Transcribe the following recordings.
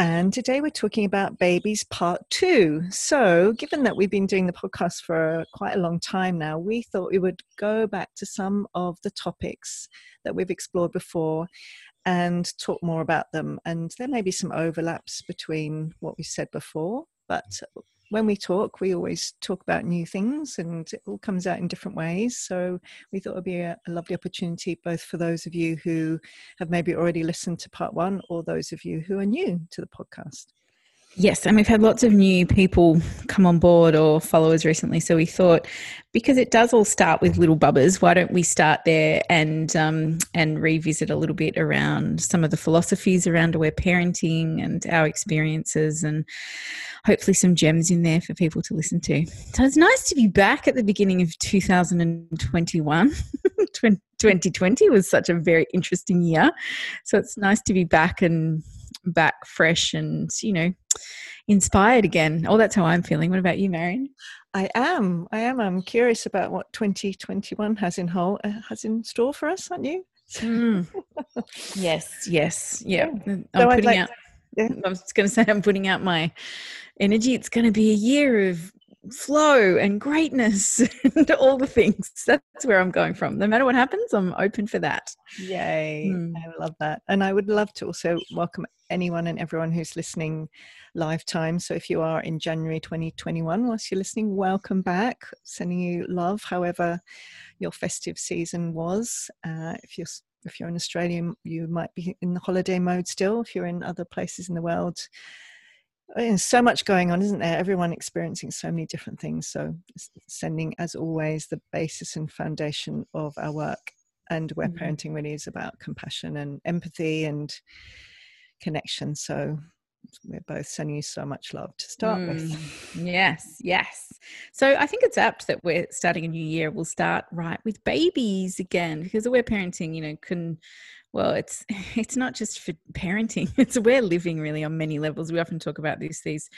And today we're talking about babies part two. So, given that we've been doing the podcast for quite a long time now, we thought we would go back to some of the topics that we've explored before and talk more about them. And there may be some overlaps between what we said before, but when we talk, we always talk about new things and it all comes out in different ways. So we thought it would be a, a, lovely opportunity both for those of you who have maybe already listened to part one or those of you who are new to the podcast. Yes, and we've had lots of new people come on board or followers recently. So we thought, because it does all start with little bubbers, why don't we start there and um, and revisit a little bit around some of the philosophies around aware parenting and our experiences, and hopefully some gems in there for people to listen to. So it's nice to be back at the beginning of 2021. 2020 was such a very interesting year, so it's nice to be back and back fresh and you know inspired again. Oh that's how i'm feeling. What about you marion? I am. I am. I'm curious about what 2021 has in whole uh, has in store for us aren't you? Mm. yes yes. Yeah, yeah. i'm so putting like, out yeah. i was going to say i'm putting out my energy. It's going to be a year of flow and greatness and all the things. That's where I'm going from. No matter what happens, I'm open for that. Yay. Mm. I love that. And I would love to also welcome anyone and everyone who's listening lifetime. So if you are in January 2021, whilst you're listening, welcome back. Sending you love, however your festive season was. Uh, if you're if you're in Australia, you might be in the holiday mode still. If you're in other places in the world, there's so much going on, isn't there? Everyone experiencing so many different things. So, sending, as always, the basis and foundation of our work. And aware mm-hmm. parenting really is about compassion and empathy and connection. So, we're both sending you so much love to start mm. with. Yes, yes. So I think it's apt that we're starting a new year. We'll start right with babies again because aware parenting, you know, can well it's it's not just for parenting it's we're living really on many levels. We often talk about this these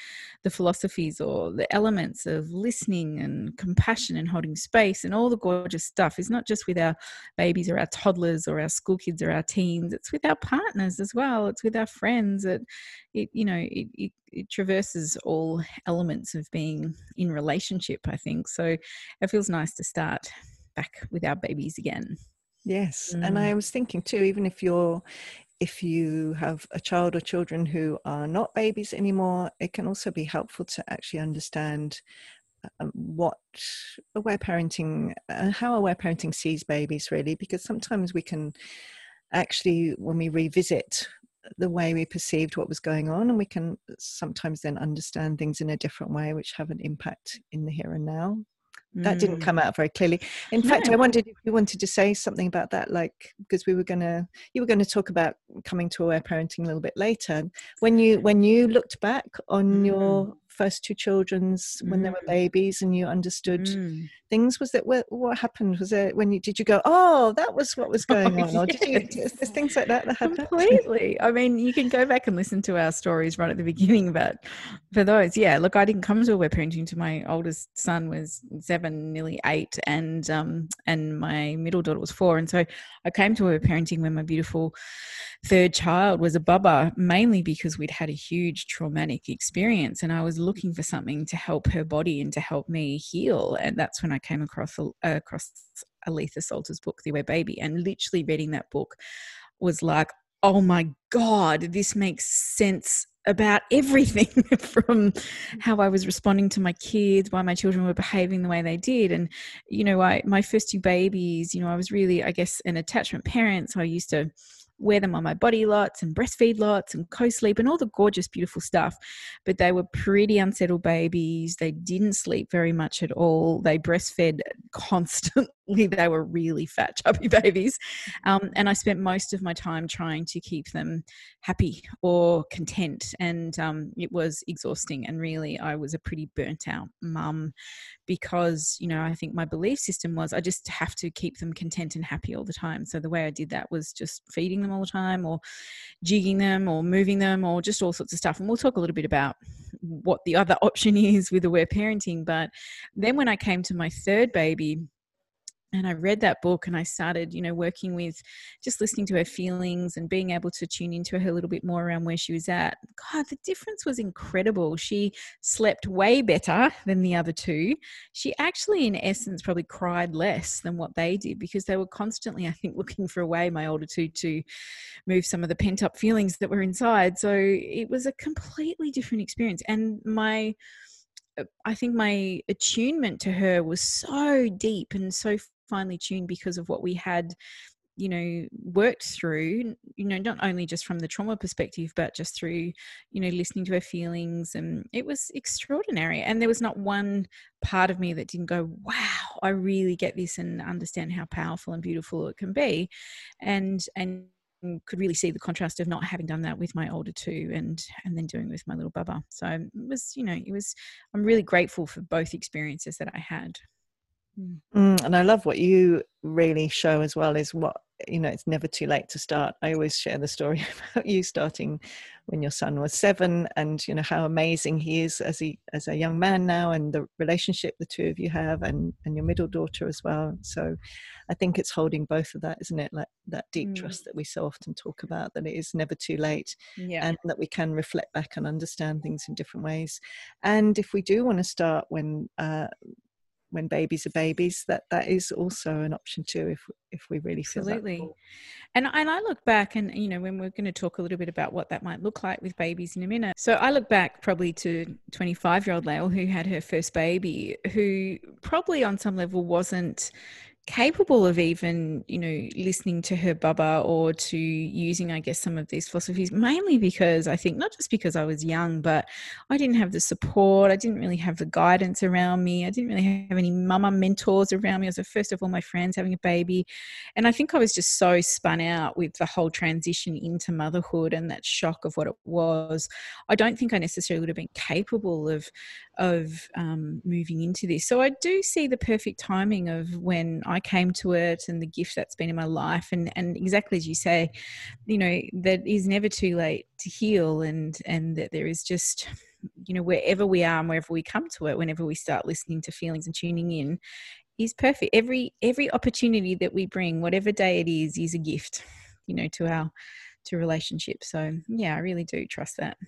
the philosophies or the elements of listening and compassion and holding space and all the gorgeous stuff. Is not just with our babies or our toddlers or our school kids or our teens it's with our partners as well it's with our friends. It, it you know it, it, it traverses all elements of being in relationship i think. So it feels nice to start back with our babies again Yes, mm. and I was thinking too, even if you're if you have a child or children who are not babies anymore, it can also be helpful to actually understand um, what aware parenting, uh, how aware parenting sees babies really, because sometimes we can actually, when we revisit the way we perceived what was going on, and we can sometimes then understand things in a different way, which have an impact in the here and now that didn't come mm. out very clearly in no. fact i wondered if you wanted to say something about that like because we were going to you were going to talk about coming to aware parenting a little bit later when you when you looked back on mm. your first two children's when mm. they were mm. babies and you understood mm. things was that what, what, happened was it when you did you go oh that was what was going oh, on or yes. did you things like that that happened completely i mean you can go back and listen to our stories right at the beginning but for those yeah look i didn't come to aware parenting to my oldest son was seven nearly eight and um and my middle daughter was four and so i came to aware parenting when my beautiful third child was a bubba mainly because we'd had a huge traumatic experience and I was looking for something to help her body and to help me heal and that's when I came across uh, across Aletha Solter's book The Aware Baby and literally reading that book was like oh my god this makes sense about everything from how I was responding to my kids, why my children were behaving the way they did. And, you know, I, my first two babies, you know, I was really, I guess, an attachment parent. So I used to wear them on my body lots and breastfeed lots and co-sleep and all the gorgeous beautiful stuff. But they were pretty unsettled babies. They didn't sleep very much at all. They breastfed constantly they were really fat, chubby babies. Um, and I spent most of my time trying to keep them happy or content. And um, it was exhausting. And really, I was a pretty burnt out mum because, you know, I think my belief system was I just have to keep them content and happy all the time. So the way I did that was just feeding them all the time or jigging them or moving them or just all sorts of stuff. And we'll talk a little bit about what the other option is with aware parenting. But then when I came to my third baby, and I read that book and I started, you know, working with just listening to her feelings and being able to tune into her a little bit more around where she was at. God, the difference was incredible. She slept way better than the other two. She actually, in essence, probably cried less than what they did because they were constantly, I think, looking for a way, my older two, to move some of the pent up feelings that were inside. So it was a completely different experience. And my, uh, I think my attunement to her was so deep and so finely tuned because of what we had you know worked through you know not only just from the trauma perspective but just through you know listening to her feelings and it was extraordinary. And there was not one part of me that didn't go wow i really get this and understand how powerful and beautiful it can be and and could really see the contrast of not having done that with my older two and and then doing with my little bubba. So it was you know it was i'm really grateful for both experiences that i had Mm. mm, and I love what you really show as well is what you know it's never too late to start. I always share the story about you starting when your son was seven and you know how amazing he is as a as a young man now and the relationship the two of you have and and your middle daughter as well. So I think it's holding both of that, isn't it? Like that deep mm. trust that we so often talk about, that it is never too late yeah. and that we can reflect back and understand things in different ways. And if we do want to start when uh, when babies are babies that that is also an option too if if we really feel absolutely. and, and i look back and you know when we're going to talk a little bit about what that might look like with babies in a minute. So i look back probably to 25 year old Lael who had her first baby who probably on some level wasn't capable of even you know listening to her bubba or to using i guess some of these philosophies mainly because i think not just because i was young but i didn't have the support i didn't really have the guidance around me i didn't really have any mama mentors around me. I was the first of all my friends having a baby. And i think i was just so spun out with the whole transition into motherhood and that shock of what it was. I don't think i necessarily would have been capable of of um, moving into this so i do see the perfect timing of when I came to it and the gift that's been in my life. And, and exactly as you say, you know, that is never too late to heal and, and that there is just, you know, wherever we are and wherever we come to it, whenever we start listening to feelings and tuning in, is perfect. Every every opportunity that we bring, whatever day it is, is a gift, you know, to our to relationship. So yeah, I really do trust that.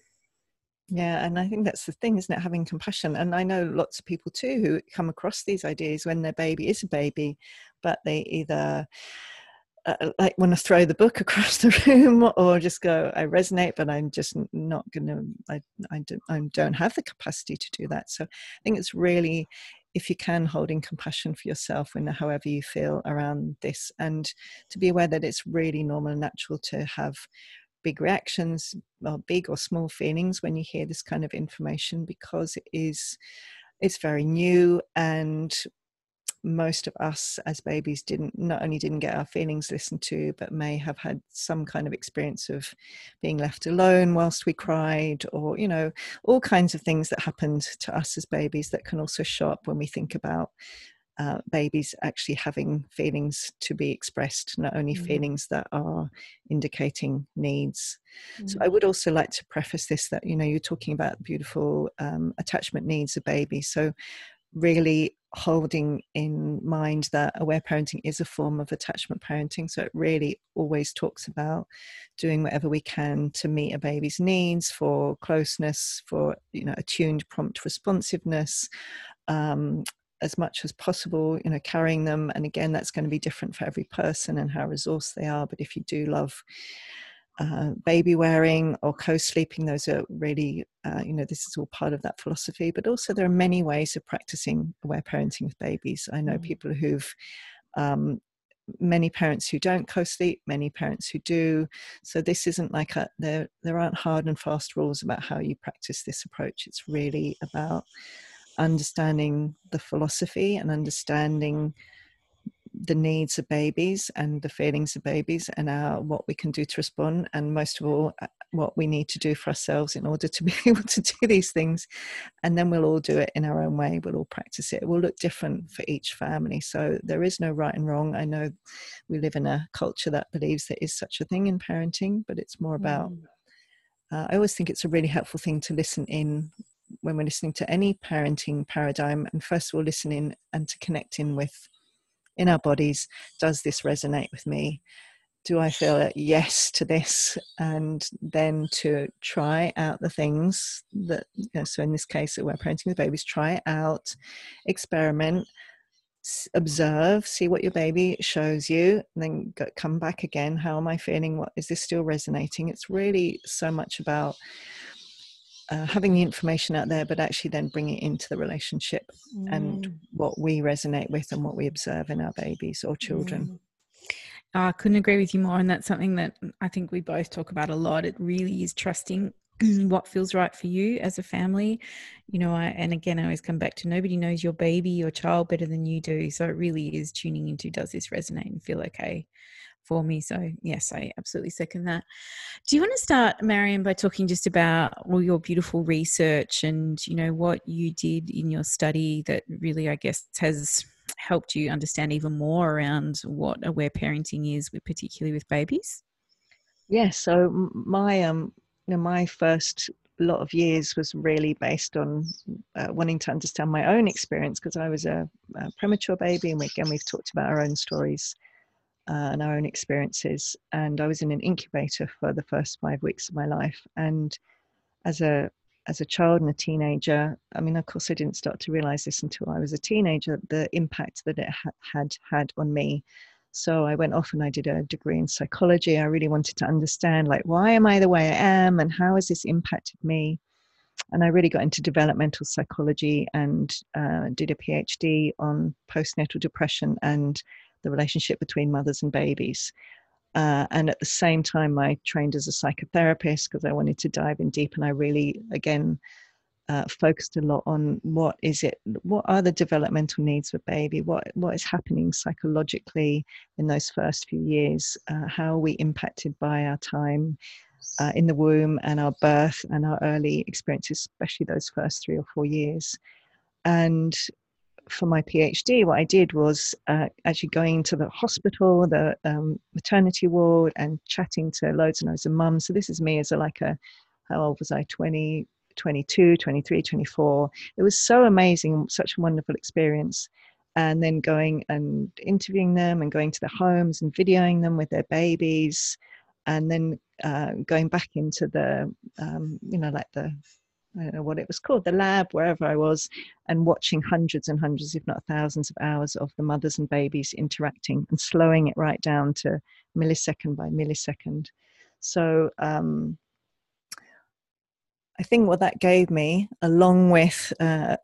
Yeah, and I think that's the thing, isn't it? Having compassion. And I know lots of people too who come across these ideas when their baby is a baby, but they either uh, uh like want to throw the book across the room or just go, I resonate, but I'm just not going to, I, I, don't, I don't have the capacity to do that. So I think it's really, if you can, holding compassion for yourself when however you feel around this and to be aware that it's really normal and natural to have big reactions or big or small feelings when you hear this kind of information because it is it's very new and most of us as babies didn't not only didn't get our feelings listened to but may have had some kind of experience of being left alone whilst we cried or you know all kinds of things that happened to us as babies that can also show up when we think about uh, babies actually having feelings to be expressed, not only mm. feelings that are indicating needs. Mm. So I would also like to preface this that you know you're talking about beautiful um, attachment needs of babies. So really holding in mind that aware parenting is a form of attachment parenting so it really always talks about doing whatever we can to meet a baby's needs for closeness for you know attuned prompt responsiveness um, as much as possible you know carrying them and again that's going to be different for every person and how resourced they are but if you do love uh, baby wearing or co-sleeping those are really uh, you know this is all part of that philosophy but also there are many ways of practicing aware parenting with babies i know mm-hmm. people who've um, many parents who don't co-sleep many parents who do so this isn't like a there there aren't hard and fast rules about how you practice this approach it's really about understanding the philosophy and understanding the needs of babies and the feelings of babies and our what we can do to respond and most of all uh, what we need to do for ourselves in order to be able to do these things. And then we'll all do it in our own way. We'll all practice it. It will look different for each family. So there is no right and wrong. I know we live in a culture that believes there is such a thing in parenting but it's more about mm. uh, i always think it's a really helpful thing to listen in when we're listening to any parenting paradigm and first of all listening and to connect in with in our bodies does this resonate with me do I feel a yes to this? And then to try out the things that, you know, so in this case, that we're parenting with babies, try it out, experiment, observe, see what your baby shows you, and then come back again. How am I feeling? What is this still resonating? It's really so much about uh, having the information out there, but actually then bring it into the relationship mm. and what we resonate with and what we observe in our babies or children. Mm. I couldn't agree with you more. And that's something that I think we both talk about a lot. It really is trusting what feels right for you as a family. You know, I, and again, I always come back to nobody knows your baby, your child better than you do. So it really is tuning into does this resonate and feel okay for me. So, yes, I absolutely second that. Do you want to start, Marion, by talking just about all your beautiful research and, you know, what you did in your study that really, I guess, has helped you understand even more around what aware parenting is, particularly with babies? Yes. So my um, you know, my first lot of years was really based on uh, wanting to understand my own experience because I was a, a, premature baby, and we, again we've talked about our own stories uh, and our own experiences. And I was in an incubator for the first five weeks of my life, and as a as a child and a teenager, I mean, of course, I didn't start to realize this until I was a teenager, the impact that it ha- had had on me. So I went off and I did a degree in psychology. I really wanted to understand, like, why am I the way I am and how has this impacted me? And I really got into developmental psychology and uh, did a PhD on postnatal depression and the relationship between mothers and babies. Uh, and at the same time, I trained as a psychotherapist because I wanted to dive in deep. And I really, again, uh, focused a lot on what is it, what are the developmental needs of a baby, what what is happening psychologically in those first few years, uh, how are we impacted by our time uh, in the womb and our birth and our early experiences, especially those first three or four years. And for my PhD, what I did was uh, actually going to the hospital, the um, maternity ward, and chatting to loads and loads of mums. So this is me as a like a, how old was I? 20, 22, 23, 24. It was so amazing, such a wonderful experience. And then going and interviewing them and going to their homes and videoing them with their babies. And then uh, going back into the, um, you know, like the I don't know what it was called, the lab, wherever I was, and watching hundreds and hundreds, if not thousands, of hours of the mothers and babies interacting and slowing it right down to millisecond by millisecond. So um, I think what that gave me, along with uh,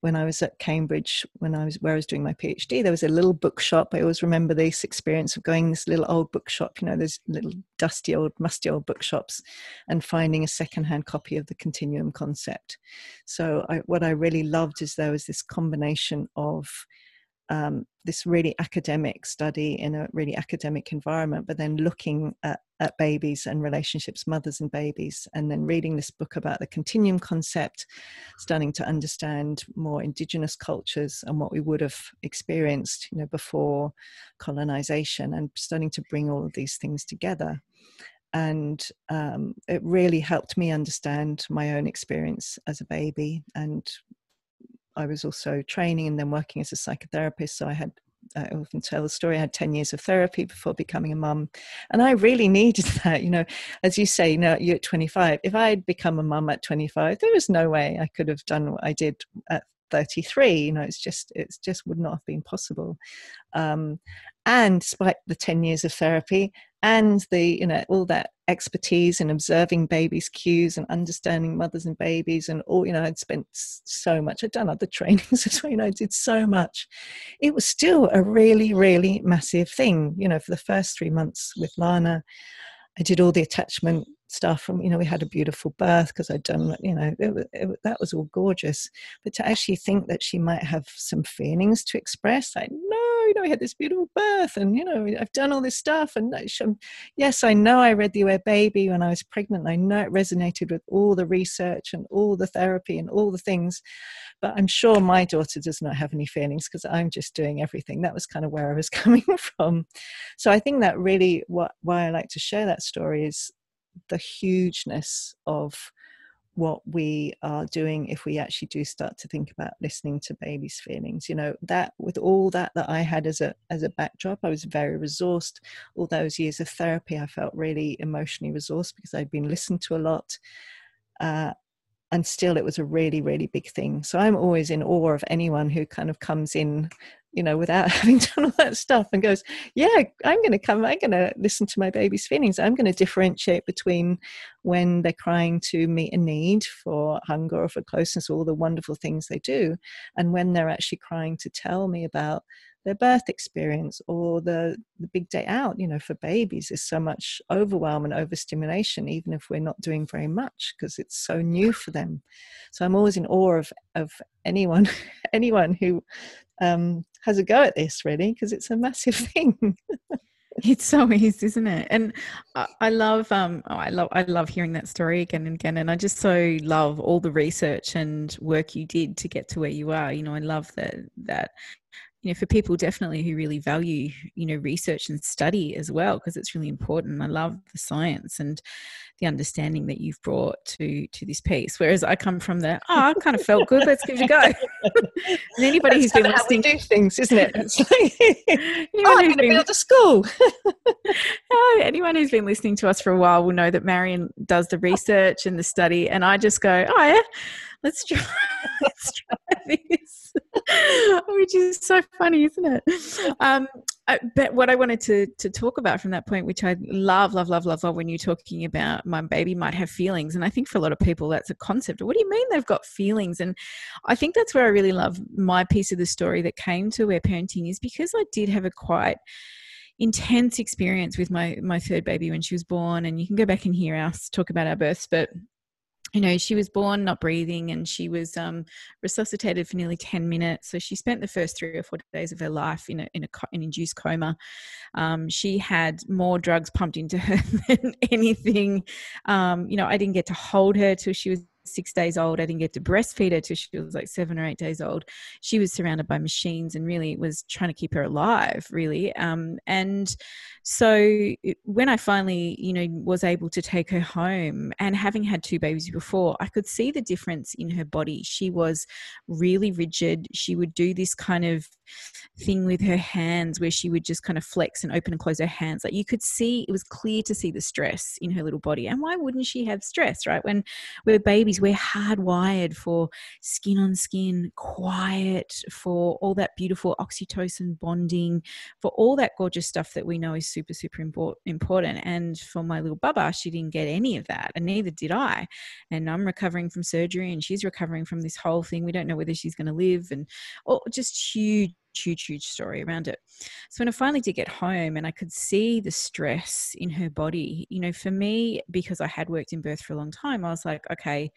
when I was at Cambridge, when I was where I was doing my PhD, there was a little bookshop. I always remember this experience of going this little old bookshop, you know, those little dusty old, musty old bookshops, and finding a secondhand copy of the Continuum concept. So I, what I really loved is there was this combination of um, this really academic study in a really academic environment, but then looking at, at babies and relationships, mothers and babies, and then reading this book about the continuum concept, starting to understand more indigenous cultures and what we would have experienced, you know, before colonization, and starting to bring all of these things together. And um, it really helped me understand my own experience as a baby and I was also training and then working as a psychotherapist. So I had uh, I often tell the story. I had 10 years of therapy before becoming a mum. And I really needed that. You know, as you say, you know, you're at 25. If I had become a mum at 25, there was no way I could have done what I did at 33. You know, it's just, it's just would not have been possible. Um, and despite the 10 years of therapy and the you know all that expertise in observing babies cues and understanding mothers and babies and all you know i'd spent so much i'd done other trainings as well you know i did so much it was still a really really massive thing you know for the first three months with lana i did all the attachment stuff from you know we had a beautiful birth because i'd done you know it, it, that was all gorgeous. But to actually think that she might have some feelings to express no know, we had this beautiful birth and, you know, I've done all this stuff. And yes, I know I read The Aware Baby when I was pregnant. I know it resonated with all the research and all the therapy and all the things. But I'm sure my daughter does not have any feelings because I'm just doing everything. That was kind of where I was coming from. So I think that really what why I like to share that story is the hugeness of what we are doing if we actually do start to think about listening to babies' feelings you know that with all that that i had as a as a backdrop i was very resourced. All those years of therapy i felt really emotionally resourced because i'd been listened to a lot uh, and still it was a really really big thing. So i'm always in awe of anyone who kind of comes in you know, without having done all that stuff and goes, yeah, I'm going to come, I'm going to listen to my baby's feelings. I'm going to differentiate between when they're crying to meet a need for hunger or for closeness, all the wonderful things they do, and when they're actually crying to tell me about their birth experience or the, the big day out. You know, for babies, there's so much overwhelm and overstimulation, even if we're not doing very much because it's so new for them. So I'm always in awe of, of anyone, anyone who um, has a go at this really because it's a massive thing. it's so easy isn't it? And I, I love, um, oh, I love, I love hearing that story again and again. And I just so love all the research and work you did to get to where you are. You know, I love that that you know for people definitely who really value you know research and study as well because it's really important. I love the science and the understanding that you've brought to to this piece whereas i come from the oh i kind of felt good let's give it a go. And anybody That's who's been listening do things isn't it? It's like, oh, i'm going to build a school. Oh, anyone who's been listening to us for a while will know that marion does the research and the study and i just go oh yeah let's try let's try this. Which is so funny isn't it? Um, but what i wanted to to talk about from that point which i love love love love love when you're talking about my baby might have feelings and i think for a lot of people that's a concept. What do you mean they've got feelings? And i think that's where i really love my piece of the story that came to aware parenting is because i did have a quite intense experience with my my third baby when she was born and you can go back and hear us talk about our births but you know, she was born not breathing and she was um, resuscitated for nearly 10 minutes. So she spent the first three or four days of her life in, a, in a, an induced coma. Um, she had more drugs pumped into her than anything. Um, you know, I didn't get to hold her till she was six days old. I didn't get to breastfeed her till she was like seven or eight days old. She was surrounded by machines and really was trying to keep her alive, really. Um, and so when I finally, you know, was able to take her home and having had two babies before, I could see the difference in her body. She was really rigid. She would do this kind of thing with her hands where she would just kind of flex and open and close her hands. Like you could see, it was clear to see the stress in her little body. And why wouldn't she have stress, right? When we're babies, we're hardwired for skin on skin, quiet, for all that beautiful oxytocin bonding, for all that gorgeous stuff that we know is super, super important. And for my little Baba, she didn't get any of that, and neither did I. And I'm recovering from surgery, and she's recovering from this whole thing. We don't know whether she's going to live, and oh, just huge huge, huge story around it. So when I finally did get home and I could see the stress in her body, you know, for me, because I had worked in birth for a long time, I was like, okay,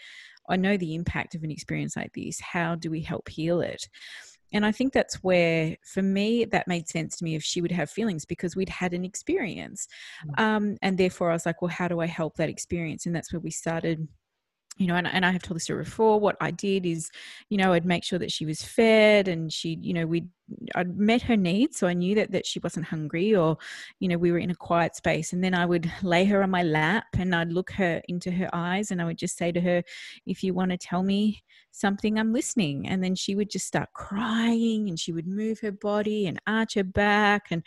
I know the impact of an experience like this. How do we help heal it? And I think that's where, for me, that made sense to me if she would have feelings because we'd had an experience. Mm. Um, and therefore, I was like, well, how do I help that experience? And that's where we started you know, and, and I have told this story before. What I did is, you know, I'd make sure that she was fed and she, you know, we'd I'd met her needs, so I knew that that she wasn't hungry, or you know, we were in a quiet space. And then I would lay her on my lap, and I'd look her into her eyes, and I would just say to her, "If you want to tell me something, I'm listening." And then she would just start crying, and she would move her body and arch her back, and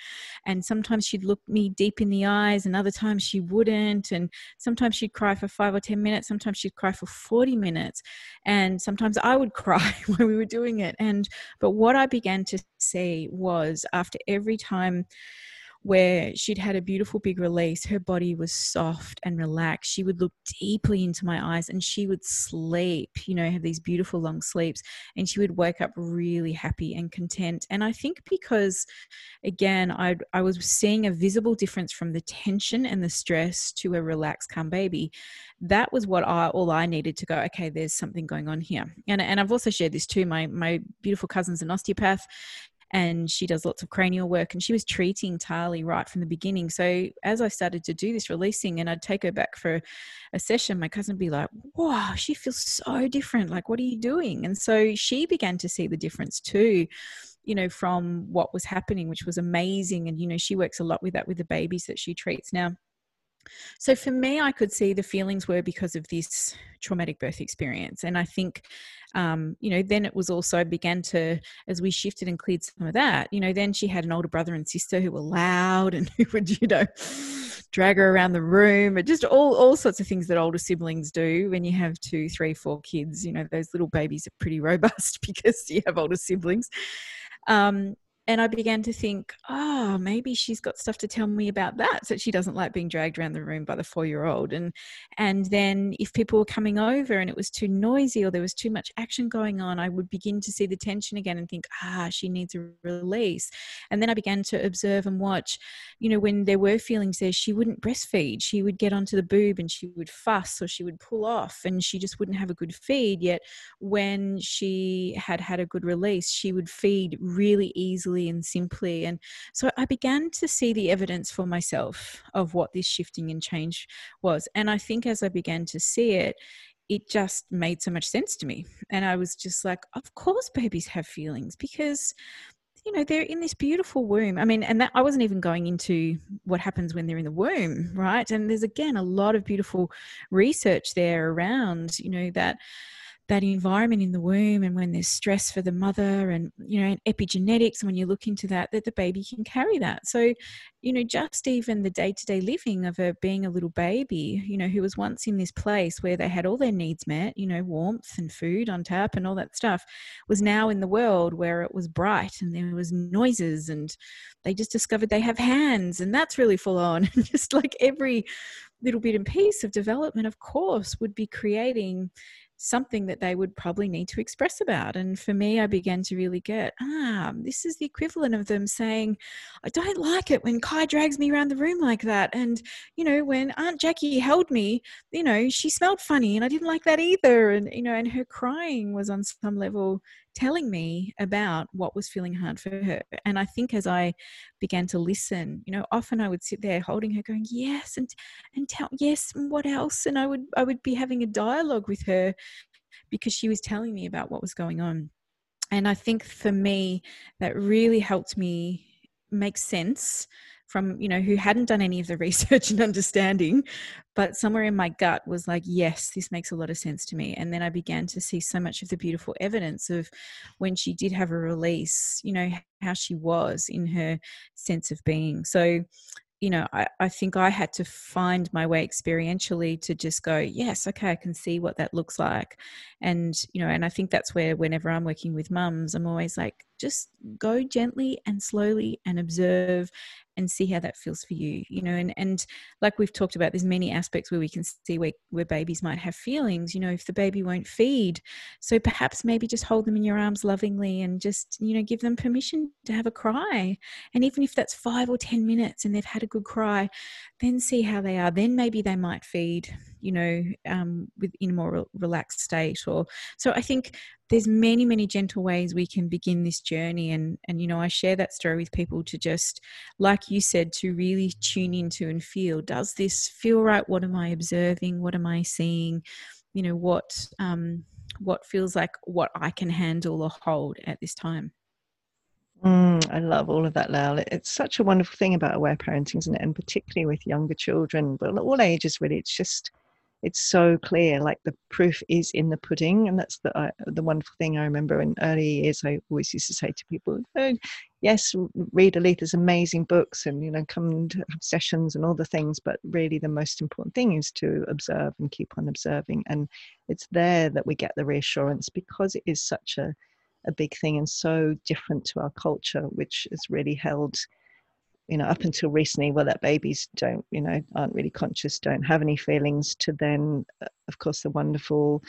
and sometimes she'd look me deep in the eyes, and other times she wouldn't, and sometimes she'd cry for five or ten minutes, sometimes she'd cry for forty minutes, and sometimes I would cry when we were doing it. And but what I began to see was after every time where she'd had a beautiful big release. Her body was soft and relaxed. She would look deeply into my eyes and she would sleep, you know, have these beautiful long sleeps. And she would wake up really happy and content. And I think because, again, I, I was seeing a visible difference from the tension and the stress to a relaxed, calm baby. That was what I, all I needed to go, okay, there's something going on here. And, and I've also shared this too. My, my beautiful cousin's an osteopath and she does lots of cranial work and she was treating Tali right from the beginning. So as I started to do this releasing and I'd take her back for a session, my cousin would be like, wow, she feels so different. Like, what are you doing? And so she began to see the difference too you know from what was happening which was amazing and you know she works a lot with that with the babies that she treats now so for me, I could see the feelings were because of this traumatic birth experience. And I think, um, you know, then it was also began to, as we shifted and cleared some of that, you know, then she had an older brother and sister who were loud and who would, you know, drag her around the room and just all, all sorts of things that older siblings do when you have two, three, four kids. You know, those little babies are pretty robust because you have older siblings. Um, and I began to think, oh, maybe she's got stuff to tell me about that. So she doesn't like being dragged around the room by the four-year-old. And and then if people were coming over and it was too noisy or there was too much action going on, I would begin to see the tension again and think, ah, she needs a release. And then I began to observe and watch, you know, when there were feelings there, she wouldn't breastfeed. She would get onto the boob and she would fuss or she would pull off and she just wouldn't have a good feed. Yet when she had had a good release, she would feed really easily easily and simply. And so I began to see the evidence for myself of what this shifting and change was. And I think as I began to see it, it just made so much sense to me. And I was just like, of course, babies have feelings because you know they're in this beautiful womb i mean and that i wasn't even going into what happens when they're in the womb right and there's again a lot of beautiful research there around you know that that environment in the womb and when there's stress for the mother and you know and epigenetics when you look into that that the baby can carry that. So you know just even the day-to-day living of her being a little baby you know who was once in this place where they had all their needs met you know warmth and food on tap and all that stuff was now in the world where it was bright and there was noises and they just discovered they have hands and that's really full on. Just like every little bit and piece of development of course would be creating something that they would probably need to express about. And for me, I began to really get, ah, this is the equivalent of them saying, I don't like it when Kai drags me around the room like that. And, you know, when Aunt Jackie held me, you know, she smelled funny and I didn't like that either. And, you know, and her crying was on some level telling me about what was feeling hard for her. And I think as I began to listen, you know, often I would sit there holding her, going, "Yes," and and tell, "Yes," and what else? And I would I would be having a dialogue with her because she was telling me about what was going on. And I think for me, that really helped me make sense from you know who hadn't done any of the research and understanding but somewhere in my gut was like yes this makes a lot of sense to me and then i began to see so much of the beautiful evidence of when she did have a release you know how she was in her sense of being so you know, I, I think I had to find my way experientially to just go, yes, okay, I can see what that looks like. And, you know, and I think that's where whenever I'm working with mums, I'm always like, just go gently and slowly and observe and see how that feels for you you know and and like we've talked about there's many aspects where we can see where, where babies might have feelings you know if the baby won't feed. So perhaps maybe just hold them in your arms lovingly and just you know give them permission to have a cry. And even if that's five or ten minutes and they've had a good cry then see how they are. Then maybe they might feed you know um, within a more relaxed state or so i think there's many many gentle ways we can begin this journey and and you know i share that story with people to just like you said to really tune into and feel does this feel right what am i observing what am i seeing you know what um what feels like what i can handle or hold at this time Mm, I love all of that, Lael. It's such a wonderful thing about aware parenting, isn't it? And particularly with younger children, but all ages, really. It's just it's so clear like the proof is in the pudding and that's the uh, the wonderful thing i remember in early years i always used to say to people oh, yes read aletha's amazing books and you know come and have sessions and all the things but really the most important thing is to observe and keep on observing and it's there that we get the reassurance because it is such a a big thing and so different to our culture which is really held you know, up until recently, well, that babies don't, you know, aren't really conscious, don't have any feelings, to then, uh, of course, the wonderful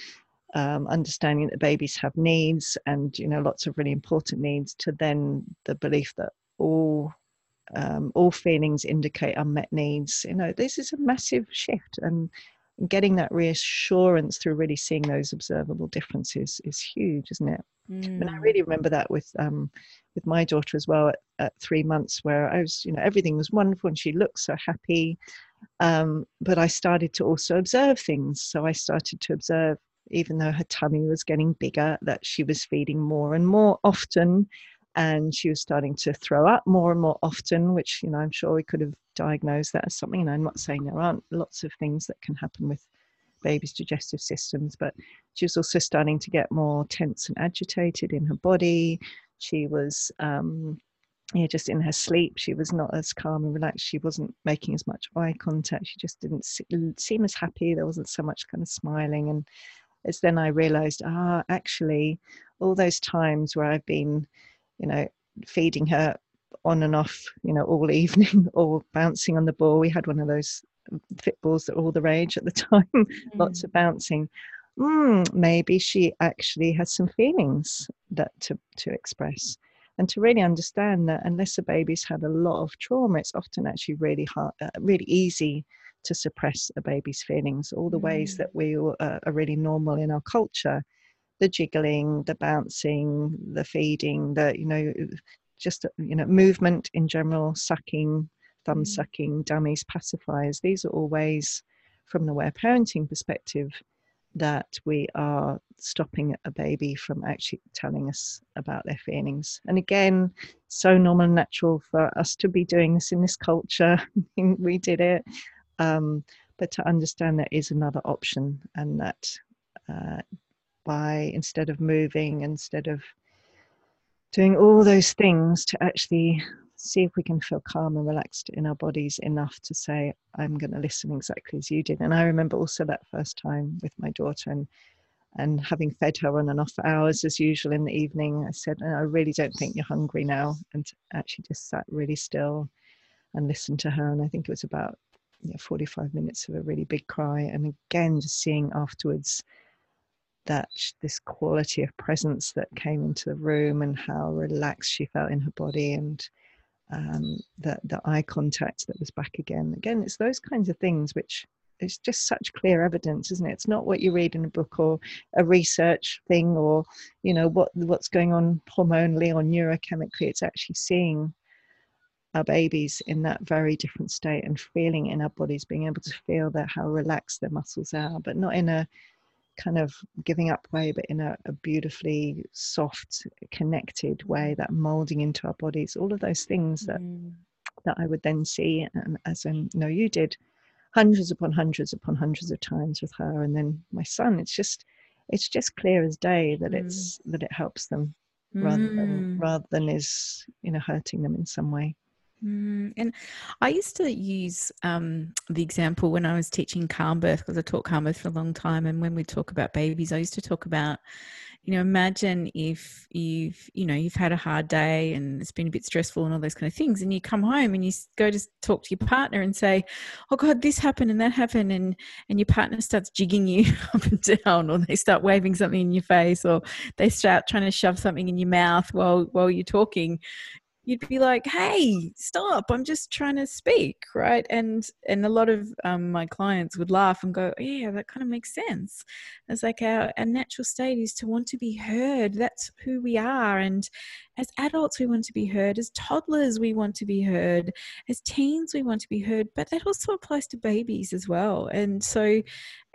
um, understanding that babies have needs and, you know, lots of really important needs, to then the belief that all um, all feelings indicate unmet needs. You know, this is a massive shift, and getting that reassurance through really seeing those observable differences is huge, isn't it? Mm. And I really remember that with um, with my daughter as well at, at, three months, where I was, you know, everything was wonderful and she looked so happy. Um, but I started to also observe things. So I started to observe, even though her tummy was getting bigger, that she was feeding more and more often and she was starting to throw up more and more often which you know i'm sure we could have diagnosed that as something and i'm not saying there aren't lots of things that can happen with babies digestive systems but she was also starting to get more tense and agitated in her body she was um just in her sleep, she was not as calm and relaxed. She wasn't making as much eye contact. She just didn't seem as happy. There wasn't so much kind of smiling. And it's then I realized, ah, actually, all those times where I've been you know, feeding her on and off, you know, all evening or bouncing on the ball. We had one of those fit balls that were all the rage at the time, mm. lots of bouncing. Mm, maybe she actually has some feelings that to, to express and to really understand that unless a baby's had a lot of trauma it's often actually really hard uh, really easy to suppress a baby's feelings all the mm. ways that we uh, are really normal in our culture the jiggling, the bouncing, the feeding, the you know, just you know, movement in general, sucking, thumb mm. sucking, dummies, pacifiers. These are all ways, from the aware parenting perspective, that we are stopping a baby from actually telling us about their feelings. And again, so normal and natural for us to be doing this in this culture. we did it. Um, but to understand there is another option and that uh, by instead of moving, instead of doing all those things to actually see if we can feel calm and relaxed in our bodies enough to say, I'm going to listen exactly as you did. And I remember also that first time with my daughter and and having fed her on and off hours as usual in the evening, I said, I really don't think you're hungry now. And actually just sat really still and listened to her. And I think it was about you know, 45 minutes of a really big cry. And again, just seeing afterwards that this quality of presence that came into the room and how relaxed she felt in her body and um, the, the eye contact that was back again. Again, it's those kinds of things which it's just such clear evidence, isn't it? It's not what you read in a book or a research thing or, you know, what what's going on hormonally or neurochemically. It's actually seeing our babies in that very different state and feeling in our bodies, being able to feel that how relaxed their muscles are, but not in a kind of giving up way, but in a, a beautifully soft, connected way, that molding into our bodies, all of those things that mm. that I would then see, and as I know you did, hundreds upon hundreds upon hundreds of times with her, and then my son. It's just it's just clear as day that mm. it's that it helps them rather than mm. rather than is you know hurting them in some way. Mm, and I used to use um, the example when I was teaching calm birth because I taught calm birth for a long time. And when we talk about babies, I used to talk about, you know, imagine if you've, you know, you've had a hard day and it's been a bit stressful and all those kind of things, and you come home and you go to talk to your partner and say, "Oh God, this happened and that happened," and and your partner starts jigging you up and down, or they start waving something in your face, or they start trying to shove something in your mouth while while you're talking you'd be like hey stop i'm just trying to speak right? And and a lot of um, my clients would laugh and go yeah that kind of makes sense. It's like our, our natural state is to want to be heard. That's who we are. And as adults we want to be heard. As toddlers we want to be heard. As teens we want to be heard. But that also applies to babies as well. And so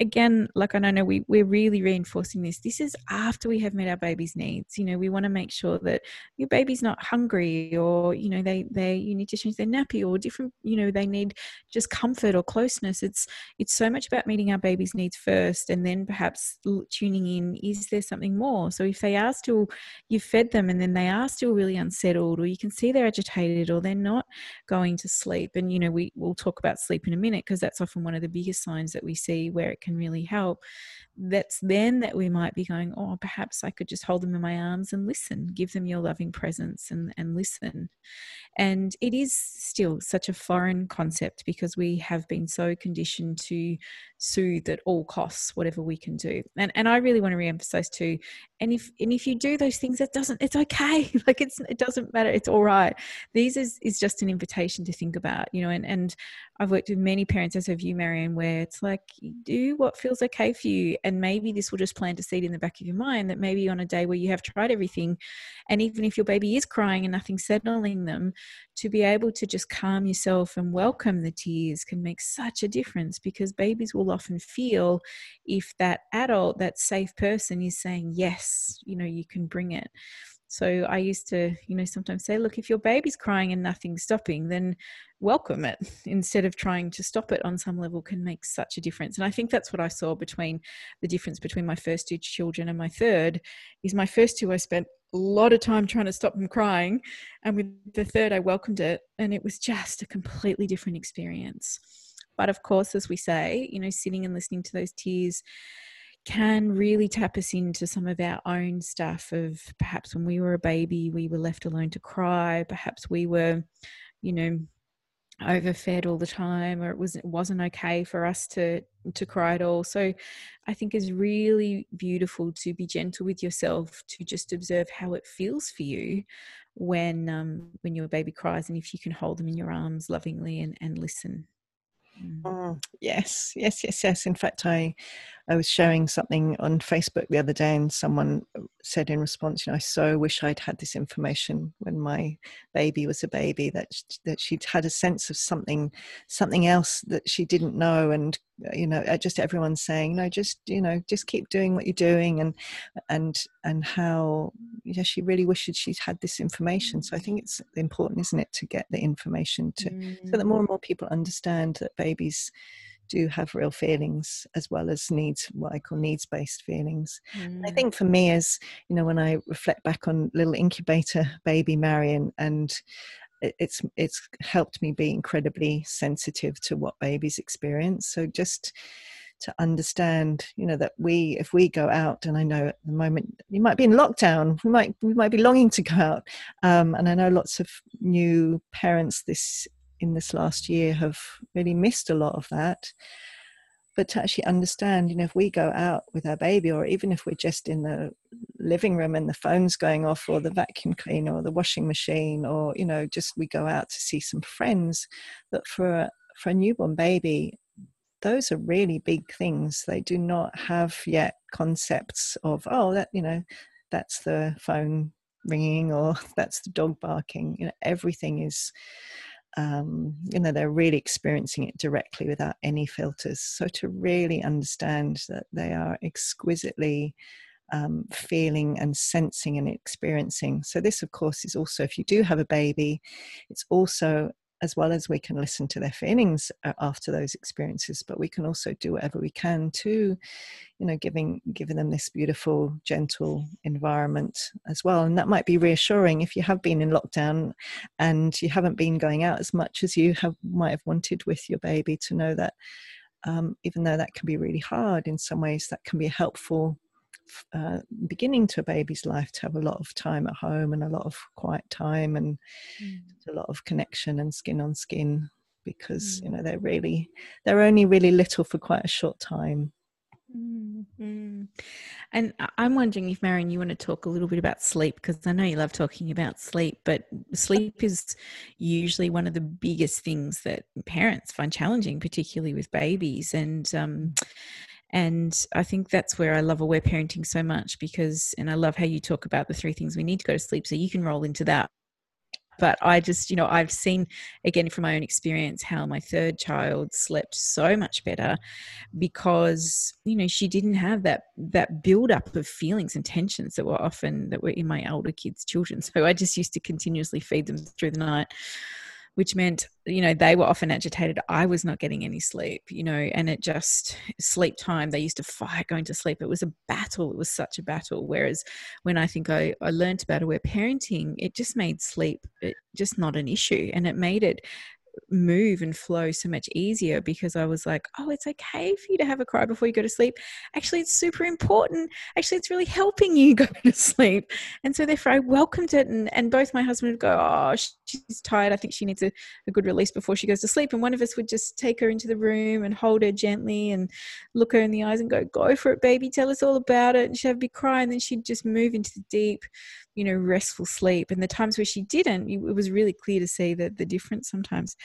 again like i know we, we're really reinforcing this this is after we have met our baby's needs. You know we want to make sure that your baby's not hungry or you know they they you need to change their nappy or different you know they need just comfort or closeness. It's it's so much about meeting our baby's needs first and then perhaps tuning in is there something more? So if they are still you've fed them and then they are still really unsettled or you can see they're agitated or they're not going to sleep and you know we will talk about sleep in a minute because that's often one of the biggest signs that we see where it can really help that's then that we might be going oh perhaps i could just hold them in my arms and listen give them your loving presence and and listen. And it is still such a foreign concept because we have been so conditioned to soothe at all costs whatever we can do. And and i really want to re-emphasize too and if and if you do those things that doesn't it's okay. Like it's it doesn't matter. It's all right. These is is just an invitation to think about you know and and I've worked with many parents, as have you, Marion, where it's like, do what feels okay for you. And maybe this will just plant a seed in the back of your mind that maybe on a day where you have tried everything, and even if your baby is crying and nothing's settling them, to be able to just calm yourself and welcome the tears can make such a difference because babies will often feel if that adult, that safe person is saying, yes, you know, you can bring it. So I used to, you know, sometimes say, look, if your baby's crying and nothing's stopping, then welcome it instead of trying to stop it on some level can make such a difference. And I think that's what I saw between the difference between my first two children and my third is my first two I spent a lot of time trying to stop them crying. And with the third, I welcomed it. And it was just a completely different experience. But of course, as we say, you know, sitting and listening to those tears can really tap us into some of our own stuff of perhaps when we were a baby, we were left alone to cry, perhaps we were, you know, overfed all the time or it was it wasn't okay for us to to cry at all. So i think it's really beautiful to be gentle with yourself to just observe how it feels for you when um when your baby cries and if you can hold them in your arms lovingly and and listen. Mm. Mm, yes yes yes yes. In fact i I was sharing something on Facebook the other day, and someone said in response, "You know, I so wish I'd had this information when my baby was a baby. That that she'd had a sense of something, something else that she didn't know, and you know, uh, just everyone saying, no, just you know, just keep doing what you're doing, and and and how you know, she really wished she'd had this information. So I think it's important, isn't it, to get the information to mm. so that more and more people understand that babies." Do have real feelings as well as needs what i call needs based feelings mm. i think for me as you know when i reflect back on little incubator baby marion and it's it's helped me be incredibly sensitive to what babies experience so just to understand you know that we if we go out and i know at the moment you might be in lockdown we might we might be longing to go out um, and i know lots of new parents this in this last year have really missed a lot of that. But to actually understand you know if we go out with our baby or even if we're just in the living room and the phone's going off or the vacuum cleaner or the washing machine or you know just we go out to see some friends that for a, for a newborn baby those are really big things. They do not have yet concepts of oh that you know that's the phone ringing or that's the dog barking. You know everything is um, you know they're really experiencing it directly without any filters. So to really understand that they are exquisitely um, feeling and sensing and experiencing. So this of course is also if you do have a baby it's also as well as we can listen to their feelings uh, after those experiences but we can also do whatever we can to you know giving giving them this beautiful gentle environment as well. And that might be reassuring if you have been in lockdown and you haven't been going out as much as you have might have wanted with your baby to know that um, even though that can be really hard in some ways that can be helpful uh, beginning to a baby's life to have a lot of time at home and a lot of quiet time and mm. a lot of connection and skin on skin because mm. you know they're really they're only really little for quite a short time mm-hmm. and i'm wondering if marion you want to talk a little bit about sleep because i know you love talking about sleep but sleep is usually one of the biggest things that parents find challenging particularly with babies and um, and I think that's where I love aware parenting so much because, and I love how you talk about the three things we need to go to sleep. So you can roll into that. But I just, you know, I've seen again from my own experience how my third child slept so much better because, you know, she didn't have that that build up of feelings and tensions that were often that were in my older kids' children. So I just used to continuously feed them through the night which meant you know they were often agitated. I was not getting any sleep you know and it just sleep time they used to fight going to sleep. It was a battle. It was such a battle. Whereas when i think i, I learned about aware parenting it just made sleep just not an issue. And it made it move and flow so much easier because I was like, oh, it's okay for you to have a cry before you go to sleep. Actually, it's super important. Actually, it's really helping you go to sleep. And so, therefore, I welcomed it. And, and both my husband would go, oh, she's tired. I think she needs a, a good release before she goes to sleep. And one of us would just take her into the room and hold her gently and look her in the eyes and go, go for it, baby. Tell us all about it. And she'd have a big cry. And then she'd just move into the deep you know restful sleep and the times where she didn't it was really clear to see that the difference sometimes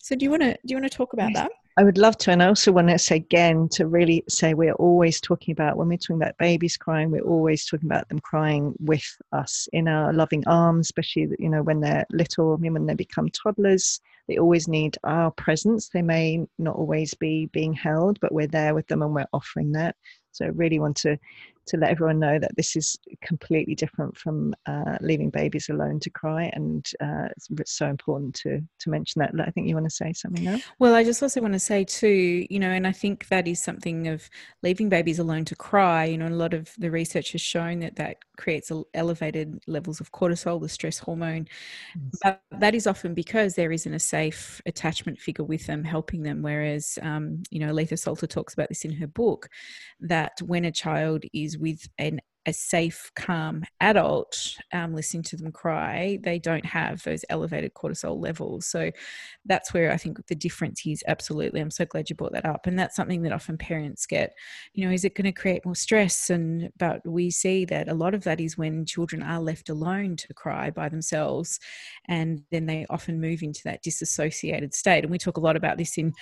so do you want to do you want to talk about that I would love to. And I also want to say again to really say we're always talking about, when we're talking about babies crying, we're always talking about them crying with us in our loving arms, especially, you know, when they're little, I mean, when they become toddlers, they always need our presence. They may not always be being held, but we're there with them and we're offering that. So I really want to to let everyone know that this is completely different from uh, leaving babies alone to cry, and uh, it's, so important to to mention that. I think you want to say something now. Well, I just also want to say too, you know, and I think that is something of leaving babies alone to cry. You know, a lot of the research has shown that that creates elevated levels of cortisol, the stress hormone. Yes. But that is often because there isn't a safe attachment figure with them helping them. Whereas, um, you know, Aletha Solter talks about this in her book that when a child is with an a safe, calm adult um, listening to them cry, they don't have those elevated cortisol levels. So that's where I think the difference is absolutely. I'm so glad you brought that up. And that's something that often parents get, you know, is it going to create more stress? And but we see that a lot of that is when children are left alone to cry by themselves. And then they often move into that disassociated state. And we talk a lot about this in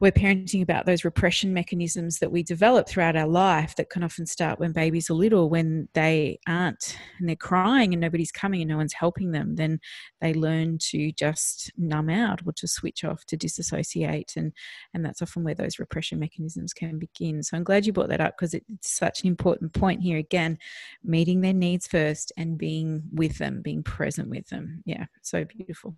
aware parenting about those repression mechanisms that we develop throughout our life that can often start when babies are little, when they aren't and they're crying and nobody's coming and no one's helping them, then they learn to just numb out or to switch off, to disassociate. And, and that's often where those repression mechanisms can begin. So I'm glad you brought that up because it's such an important point here again, meeting their needs first and being with them, being present with them. Yeah, so beautiful.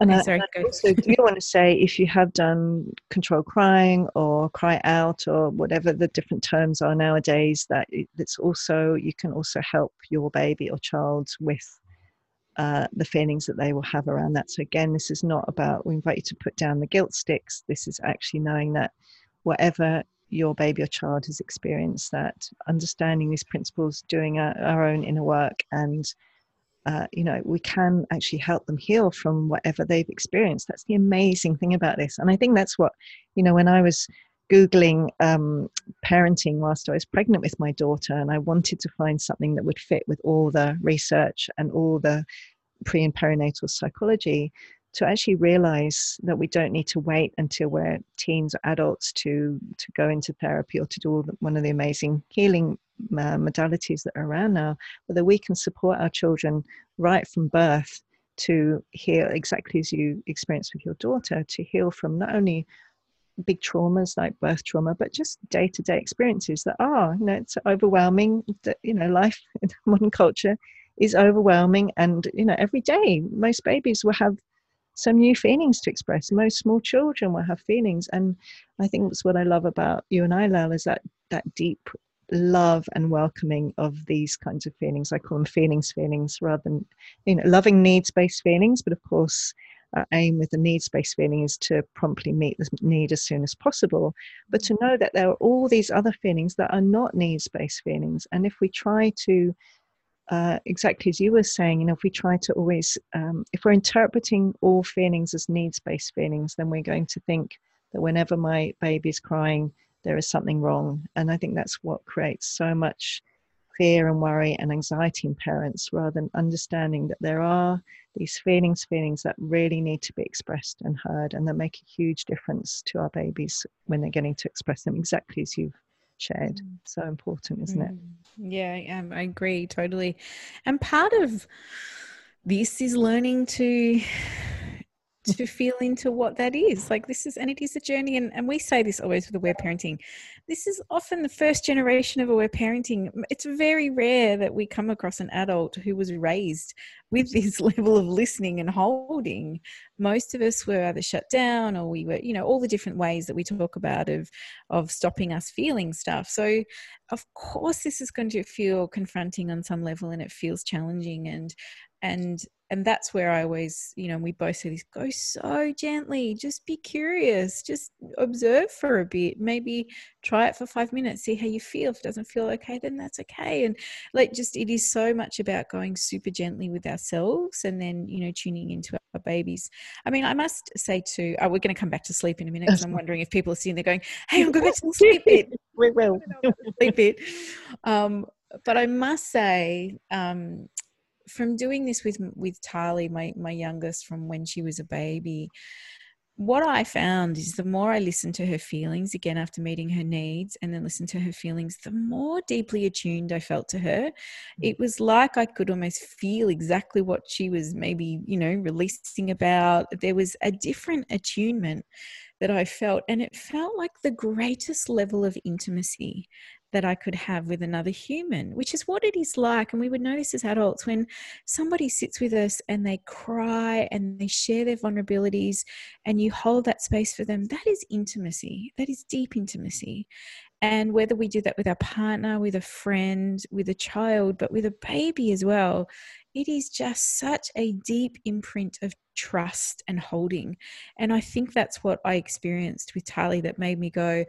And okay, I, sorry, I also do you want to say if you have done control crying or cry out or whatever the different terms are nowadays, that it's also you can also help your baby or child with uh, the feelings that they will have around that. So again, this is not about we invite you to put down the guilt sticks. This is actually knowing that whatever your baby or child has experienced, that understanding these principles, doing our, our own inner work and uh, you know, we can actually help them heal from whatever they've experienced. That's the amazing thing about this. And I think that's what, you know, when I was Googling um, parenting whilst I was pregnant with my daughter, and I wanted to find something that would fit with all the research and all the pre and perinatal psychology to actually realize that we don't need to wait until we're teens or adults to to go into therapy or to do the, one of the amazing healing uh, modalities that are around now whether we can support our children right from birth to heal exactly as you experienced with your daughter to heal from not only big traumas like birth trauma but just day-to-day experiences that are you know it's overwhelming that you know life in modern culture is overwhelming and you know every day most babies will have some new feelings to express. Most small children will have feelings, and I think that's what I love about you and I, Lael, is that that deep love and welcoming of these kinds of feelings. I call them feelings, feelings, rather than you know loving needs-based feelings. But of course, our aim with the needs-based feeling is to promptly meet the need as soon as possible. But to know that there are all these other feelings that are not needs-based feelings, and if we try to uh, exactly as you were saying, you know, if we try to always, um, if we're interpreting all feelings as needs based feelings, then we're going to think that whenever my baby's crying, there is something wrong. And I think that's what creates so much fear and worry and anxiety in parents rather than understanding that there are these feelings, feelings that really need to be expressed and heard and that make a huge difference to our babies when they're getting to express them exactly as you've shared. Mm. So important, isn't it? Mm. Yeah, I agree totally. And part of this is learning to to feel into what that is. Like this is, and it is a journey. And, and we say this always with aware parenting. This is often the first generation of aware parenting. It's very rare that we come across an adult who was raised with this level of listening and holding. Most of us were either shut down or we were, you know, all the different ways that we talk about of of stopping us feeling stuff. So of course this is going to feel confronting on some level and it feels challenging and and and that's where I always, you know, we both say this go so gently, just be curious, just observe for a bit, maybe try it for five minutes, see how you feel. If it doesn't feel okay, then that's okay. And like, just it is so much about going super gently with ourselves and then, you know, tuning into our babies. I mean, I must say too, oh, we're going to come back to sleep in a minute because I'm wondering if people are sitting there going, hey, I'm going back to the sleep bit. we will. sleep bit. Um, but I must say, um, from doing this with with Tali, my my youngest, from when she was a baby, what I found is the more I listened to her feelings again after meeting her needs and then listened to her feelings, the more deeply attuned I felt to her. Mm. It was like I could almost feel exactly what she was maybe, you know, releasing about. There was a different attunement that I felt, and it felt like the greatest level of intimacy that I could have with another human, which is what it is like. And we would notice as adults when somebody sits with us and they cry and they share their vulnerabilities and you hold that space for them. That is intimacy, that is deep intimacy. And whether we do that with our partner, with a friend, with a child, but with a baby as well, it is just such a deep imprint of trust and holding. And I think that's what I experienced with Tali that made me go,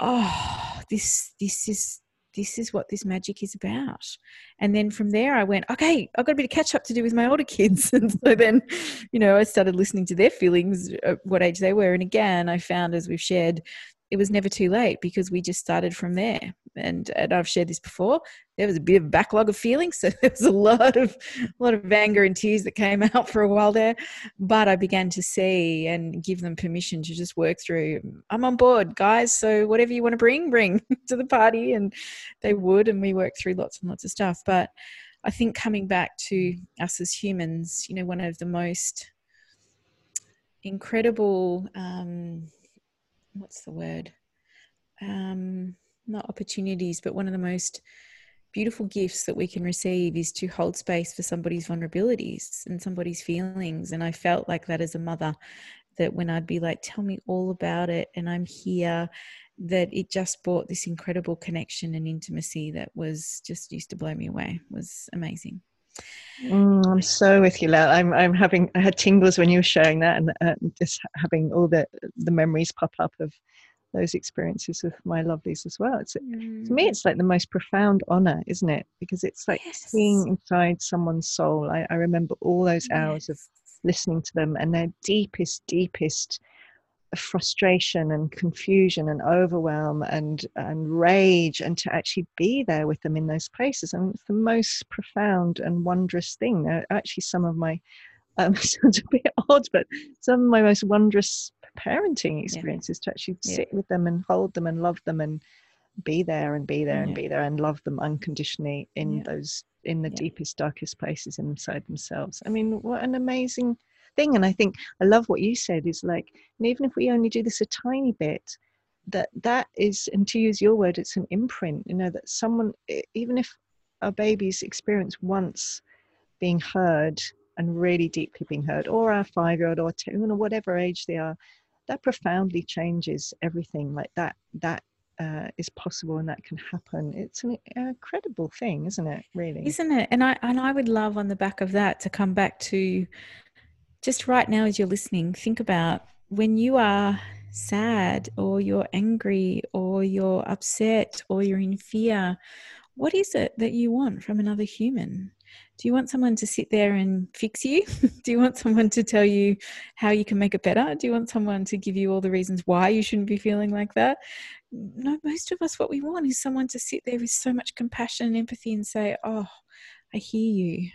oh this this is this is what this magic is about. And then from there i went okay i've got a bit of catch up to do with my older kids. And so then you know i started listening to their feelings at what age they were. And again i found as we've shared it was never too late because we just started from there. And, and I've shared this before. There was a bit of a backlog of feelings, so there was a lot of a lot of anger and tears that came out for a while there. But I began to see and give them permission to just work through. I'm on board, guys. So whatever you want to bring, bring to the party, and they would, and we worked through lots and lots of stuff. But I think coming back to us as humans, you know, one of the most incredible um, what's the word? Um, not opportunities, but one of the most beautiful gifts that we can receive is to hold space for somebody's vulnerabilities and somebody's feelings. And I felt like that as a mother, that when I'd be like, tell me all about it, and I'm here, that it just brought this incredible connection and intimacy that was just used to blow me away, it was amazing. Mm, I'm so with you, Lael. I'm I'm having I had tingles when you were sharing that, and uh, just having all the the memories pop up of those experiences with my lovelies as well. It's mm. to me, mm. it's like the most profound honor, isn't it? Because it's like yes. seeing inside someone's soul. I, I remember all those hours yes. of listening to them and their deepest, deepest frustration and confusion and overwhelm and and rage and to actually be there with them in those places. And it's the most profound and wondrous thing. They're actually some of my um, sounds a bit odd but some of my most wondrous parenting experiences yeah. to actually yeah. sit with them and hold them and love them and be there and be there and be there and love them unconditionally in those in the deepest darkest places inside themselves. I mean what an amazing thing. And I think I love what you said is like, and even if we only do this a tiny bit, that that is, and to use your word, it's an imprint. You know that someone, even if a baby's experience once being heard and really deeply being heard, or our five-year-old or two, or whatever age they are, that profoundly changes everything. Like that, that uh, is possible and that can happen. It's an incredible thing, isn't it? Really, isn't it? And I and I would love on the back of that to come back to just right now as you're listening, think about when you are sad or you're angry or you're upset or you're in fear, what is it that you want from another human? Do you want someone to sit there and fix you? Do you want someone to tell you how you can make it better? Do you want someone to give you all the reasons why you shouldn't be feeling like that? No, most of us, what we want is someone to sit there with so much compassion and empathy and say, Oh, I hear you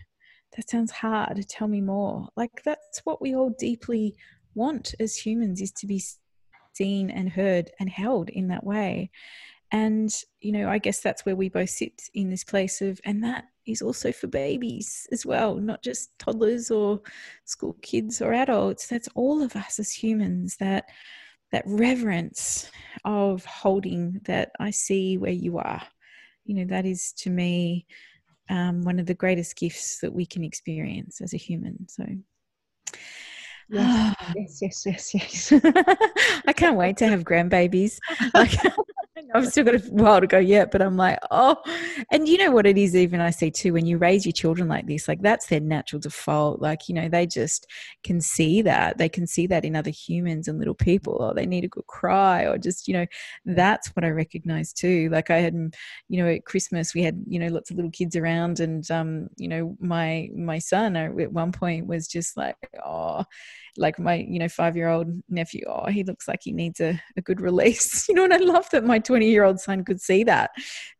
that sounds hard tell me more. Like that's what we all deeply want as humans is to be seen and heard and held in that way. And you know i guess that's where we both sit in this place of and that is also for babies as well not just toddlers or school kids or adults. That's all of us as humans that that reverence of holding that i see where you are. You know that is to me um, one of the greatest gifts that we can experience as a human. So, yes, yes, yes, yes, yes. I can't wait to have grandbabies. Like, I've still got a while to go yet, but I'm like, oh, and you know what it is, even I see too, when you raise your children like this, like that's their natural default. Like, you know, they just can see that. They can see that in other humans and little people, or they need a good cry, or just, you know, that's what I recognize too. Like, I had, you know, at Christmas, we had, you know, lots of little kids around, and, um, you know, my, my son uh, at one point was just like, oh, like my you know five year old nephew oh he looks like he needs a, a good release you know and i love that my 20 year old son could see that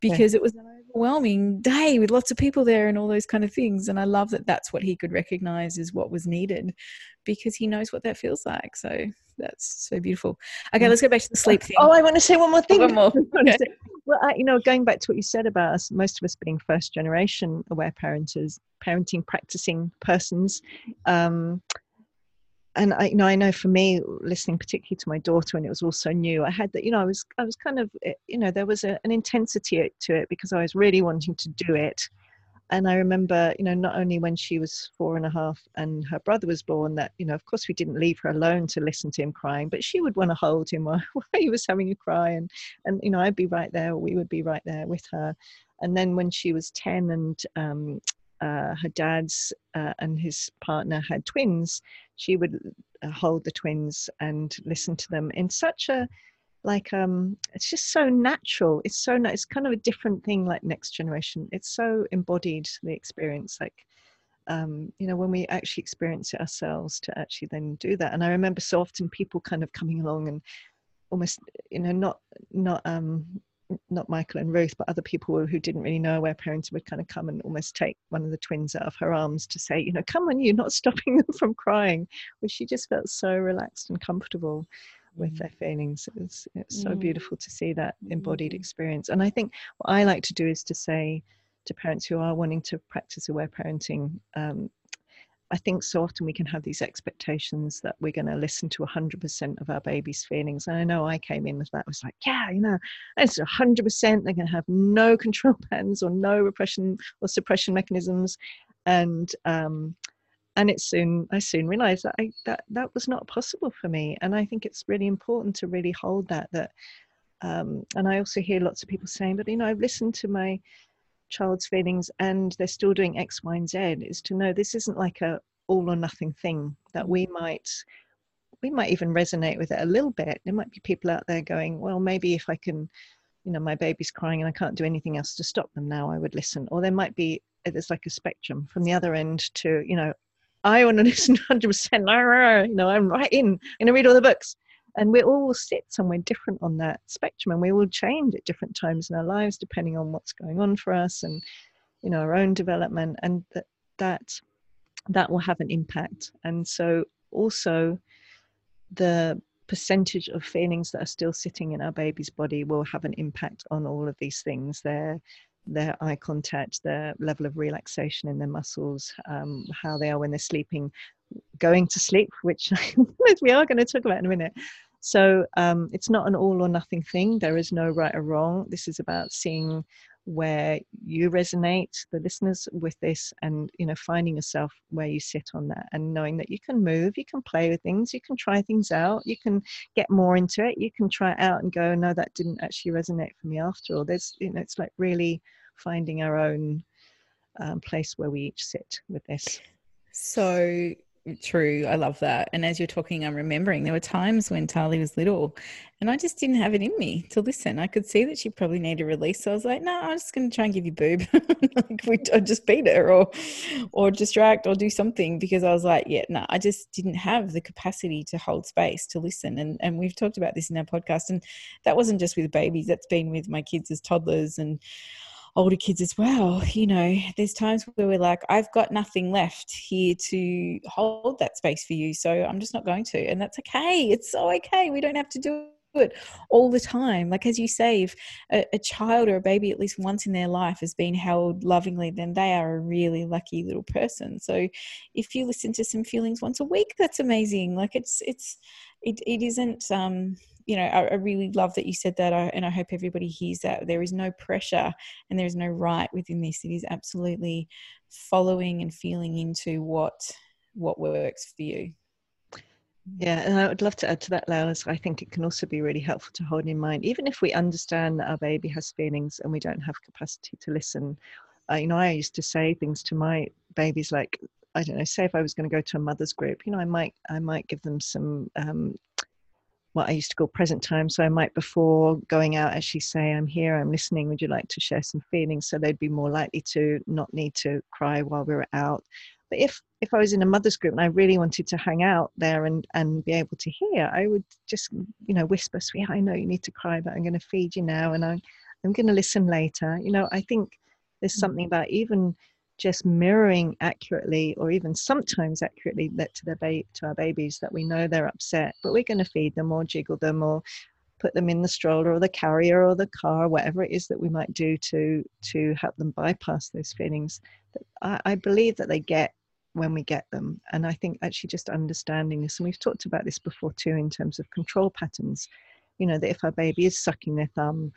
because yeah. it was an overwhelming day with lots of people there and all those kind of things. And I love that that's what he could recognize as what was needed because he knows what that feels like. So that's so beautiful. Okay, mm. let's go back to the sleep thing. Oh, I want to say one more thing. One more. Okay. Well, I, you know, going back to what you said about us, most of us being first generation aware parenters, parenting practicing persons. Um, and I, you know, I know for me, listening particularly to my daughter, and it was all so new. I had that, you know, I was, I was kind of, eh, you know, there was a, an intensity to it because I was really wanting to do it. And I remember, you know, not only when she was four and a half and her brother was born, that, you know, of course we didn't leave her alone to listen to him crying, but she would want to hold him while, while he was having a cry. And, and, you know, I'd be right there, we would be right there with her. And then when she was 10 and um, uh, her dad's uh, and his partner had twins, she would uh, hold the twins and listen to them in such a like um it's just so natural. It's so it's kind of a different thing like next generation. It's so embodied the experience like um, you know when we actually experience it ourselves to actually then do that. And i remember so often people kind of coming along and almost you know not not um not Michael and Ruth, but other people who didn't really know where parents would kind of come and almost take one of the twins out of her arms to say, you know, come on, you're not stopping them from crying, which she just felt so relaxed and comfortable with their feelings. It was, it so mm. beautiful to see that embodied mm. experience. And I think what I like to do is to say to parents who are wanting to practice aware parenting, um, I think so often we can have these expectations that we're going to listen to 100% of our baby's feelings. And I know I came in with that. I was like, yeah, you know, it's 100%. They're going to have no control patterns or no repression or suppression mechanisms. And, um, and it soon, I soon realized that I, that, that was not possible for me. And I think it's really important to really hold that, that, um, and I also hear lots of people saying, but, you know, I've listened to my child's feelings and they're still doing X, Y, and Z is to know this isn't like a all or nothing thing that we mm. might we might even resonate with it a little bit. There might be people out there going, well, maybe if I can, you know, my baby's crying and I can't do anything else to stop them now, I would listen. Or there might be there's like a spectrum from the other end to, you know, I want to listen 100%. You know, I'm right in. I'm going to read all the books and we all sit somewhere different on that spectrum and we all change at different times in our lives depending on what's going on for us and you know our own development and that that that will have an impact. And so also the percentage of feelings that are still sitting in our baby's body will have an impact on all of these things their their eye contact their level of relaxation in their muscles um, how they are when they're sleeping going to sleep, which we are going to talk about in a minute. So um, it's not an all or nothing thing. There is no right or wrong. This is about seeing where you resonate, the listeners, with this, and you know, finding yourself where you sit on that, and knowing that you can move, you can play with things, you can try things out, you can get more into it, you can try it out and go, no, that didn't actually resonate for me after all. There's, you know, it's like really finding our own um, place where we each sit with this. So True. I love that. And as you're talking, I'm remembering there were times when Tali was little and I just didn't have it in me to listen. I could see that she probably needed a release. So I was like, no, I'm just going to try and give you boob. like we I'd just beat her or, or distract or do something because I was like, yeah, no, I just didn't have the capacity to hold space to listen. And, and we've talked about this in our podcast. And that wasn't just with babies, that's been with my kids as toddlers and older kids as well. You know, there's times where we're like, I've got nothing left here to hold that space for you. So I'm just not going to. And that's okay. It's so okay. We don't have to do it all the time. Like, as you say, if a, a, child or a baby at least once in their life has been held lovingly, then they are a really lucky little person. So, if you listen to some feelings once a week, that's amazing. Like, it's, it's, it, it isn't, um, you know, I, I, really love that you said that, I, and I hope everybody hears that. There is no pressure and there is no right within this. It is absolutely following and feeling into what what works for you. Yeah, and I would love to add to that, Lael, I think it can also be really helpful to hold in mind, even if we understand that our baby has feelings and we don't have capacity to listen. Uh, you know, I used to say things to my babies like, I don't know, say if I was going to go to a mother's group, you know, I might I might give them some um, I used to call present time. So I might, before going out, actually say, I'm here, I'm listening, would you like to share some feelings? So they'd be more likely to not need to cry while we were out. But if, if I was in a mother's group and I really wanted to hang out there and, and be able to hear, I would just, you know, whisper, sweet, I know you need to cry, but I'm going to feed you now and I'm, I'm going to listen later. You know, I think – there's Mm. something about even just mirroring accurately or even sometimes accurately that to their ba- to our babies that we know they're upset but we're going to feed them or jiggle them or put them in the stroller or the carrier or the car whatever it is that we might do to to help them bypass those feelings I, I believe that they get when we get them. And i think actually just understanding this and we've talked about this before too in terms of control patterns you know that if our baby is sucking their thumb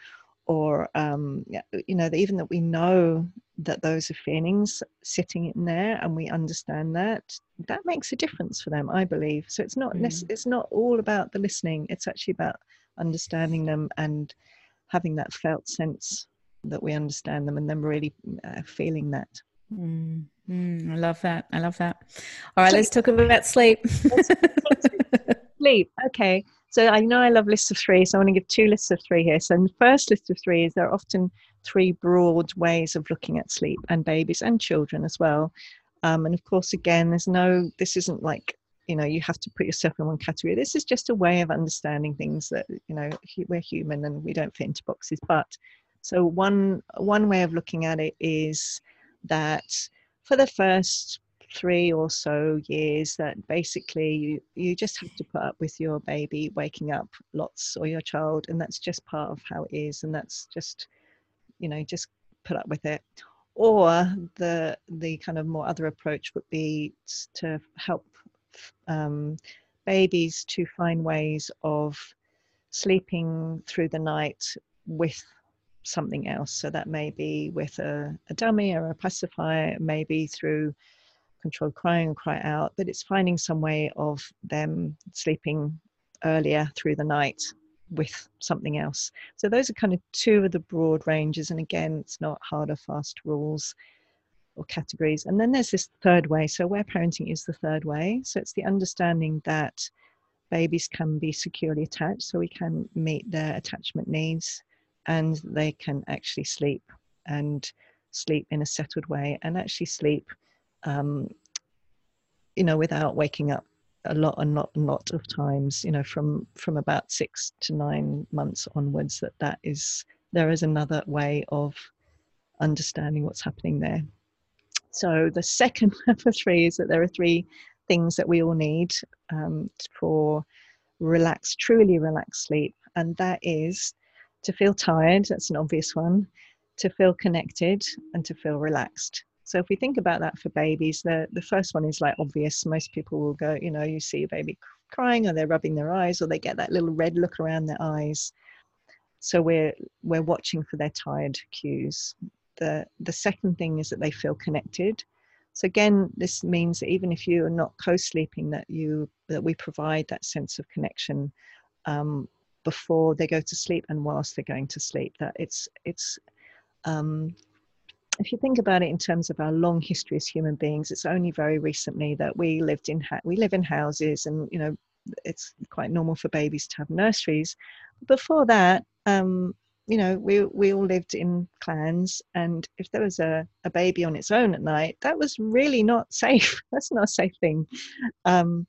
or um, you know even that we know that those are feelings sitting in there and we understand that that makes a difference for them i believe so it's not Mm. it's not all about the listening it's actually about understanding them and having that felt sense that we understand them and them really uh, feeling that Mm, mm, I love that. I love that. All right, So- let's talk about sleep. sleep okay so i know i love lists of three so i want to give two lists of three here. So the first list of three is there are often three broad ways of looking at sleep and babies and children as well. Um, and of course again there's no this isn't like you know you have to put yourself in one category. This is just a way of understanding things that you know we're human and we don't fit into boxes. But so one one way of looking at it is that for the first three or so years that basically you you just have to put up with your baby waking up lots or your child and that's just part of how it is and that's just you know just put up with it. Or the the kind of more other approach would be to help um, babies to find ways of sleeping through the night with something else. So that may be with a, a dummy or a pacifier maybe through controlled crying and cry out, but it's finding some way of them sleeping earlier through the night with something else. So those are kind of two of the broad ranges. And again, it's not hard or fast rules or categories. And then there's this third way. So aware parenting is the third way. So it's the understanding that babies can be securely attached, so we can meet their attachment needs and they can actually sleep and sleep in a settled way and actually sleep um, you know, without waking up a lot and not a lot of times, you know, from from about six to nine months onwards, that that is there is another way of understanding what's happening there. So the second the three is that there are three things that we all need um, for relaxed, truly relaxed sleep, and that is to feel tired. That's an obvious one. To feel connected and to feel relaxed. So if we think about that for babies, the the first one is like obvious. Most people will go, you know, you see a baby crying, or they're rubbing their eyes, or they get that little red look around their eyes. So we're we're watching for their tired cues. The the second thing is that they feel connected. So again, this means that even if you are not co-sleeping, that you that we provide that sense of connection um, before they go to sleep and whilst they're going to sleep. That it's it's um, if you think about it in terms of our long history as human beings, it's only very recently that we lived in ha- we live in houses, and you know it's quite normal for babies to have nurseries. Before that, um, you know, we we all lived in clans, and if there was a, a baby on its own at night, that was really not safe. That's not a safe thing. Um,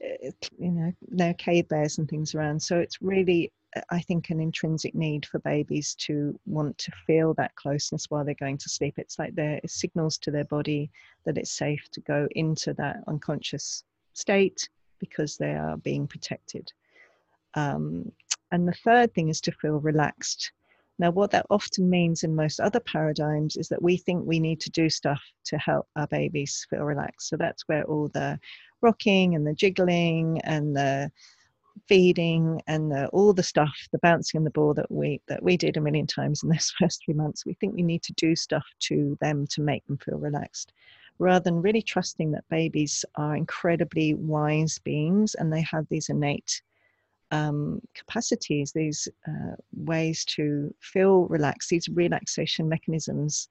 you know, are cave bears and things around, so it's really I think an intrinsic need for babies to want to feel that closeness while they're going to sleep. It's like there it signals to their body that it's safe to go into that unconscious state because they are being protected. Um, and the third thing is to feel relaxed. Now, what that often means in most other paradigms is that we think we need to do stuff to help our babies feel relaxed. So that's where all the rocking and the jiggling and the feeding and the, all the stuff, the bouncing on the ball that we that we did a million times in those first three months. We think we need to do stuff to them to make them feel relaxed, rather than really trusting that babies are incredibly wise beings and they have these innate um, capacities, these uh, ways to feel relaxed, these relaxation mechanisms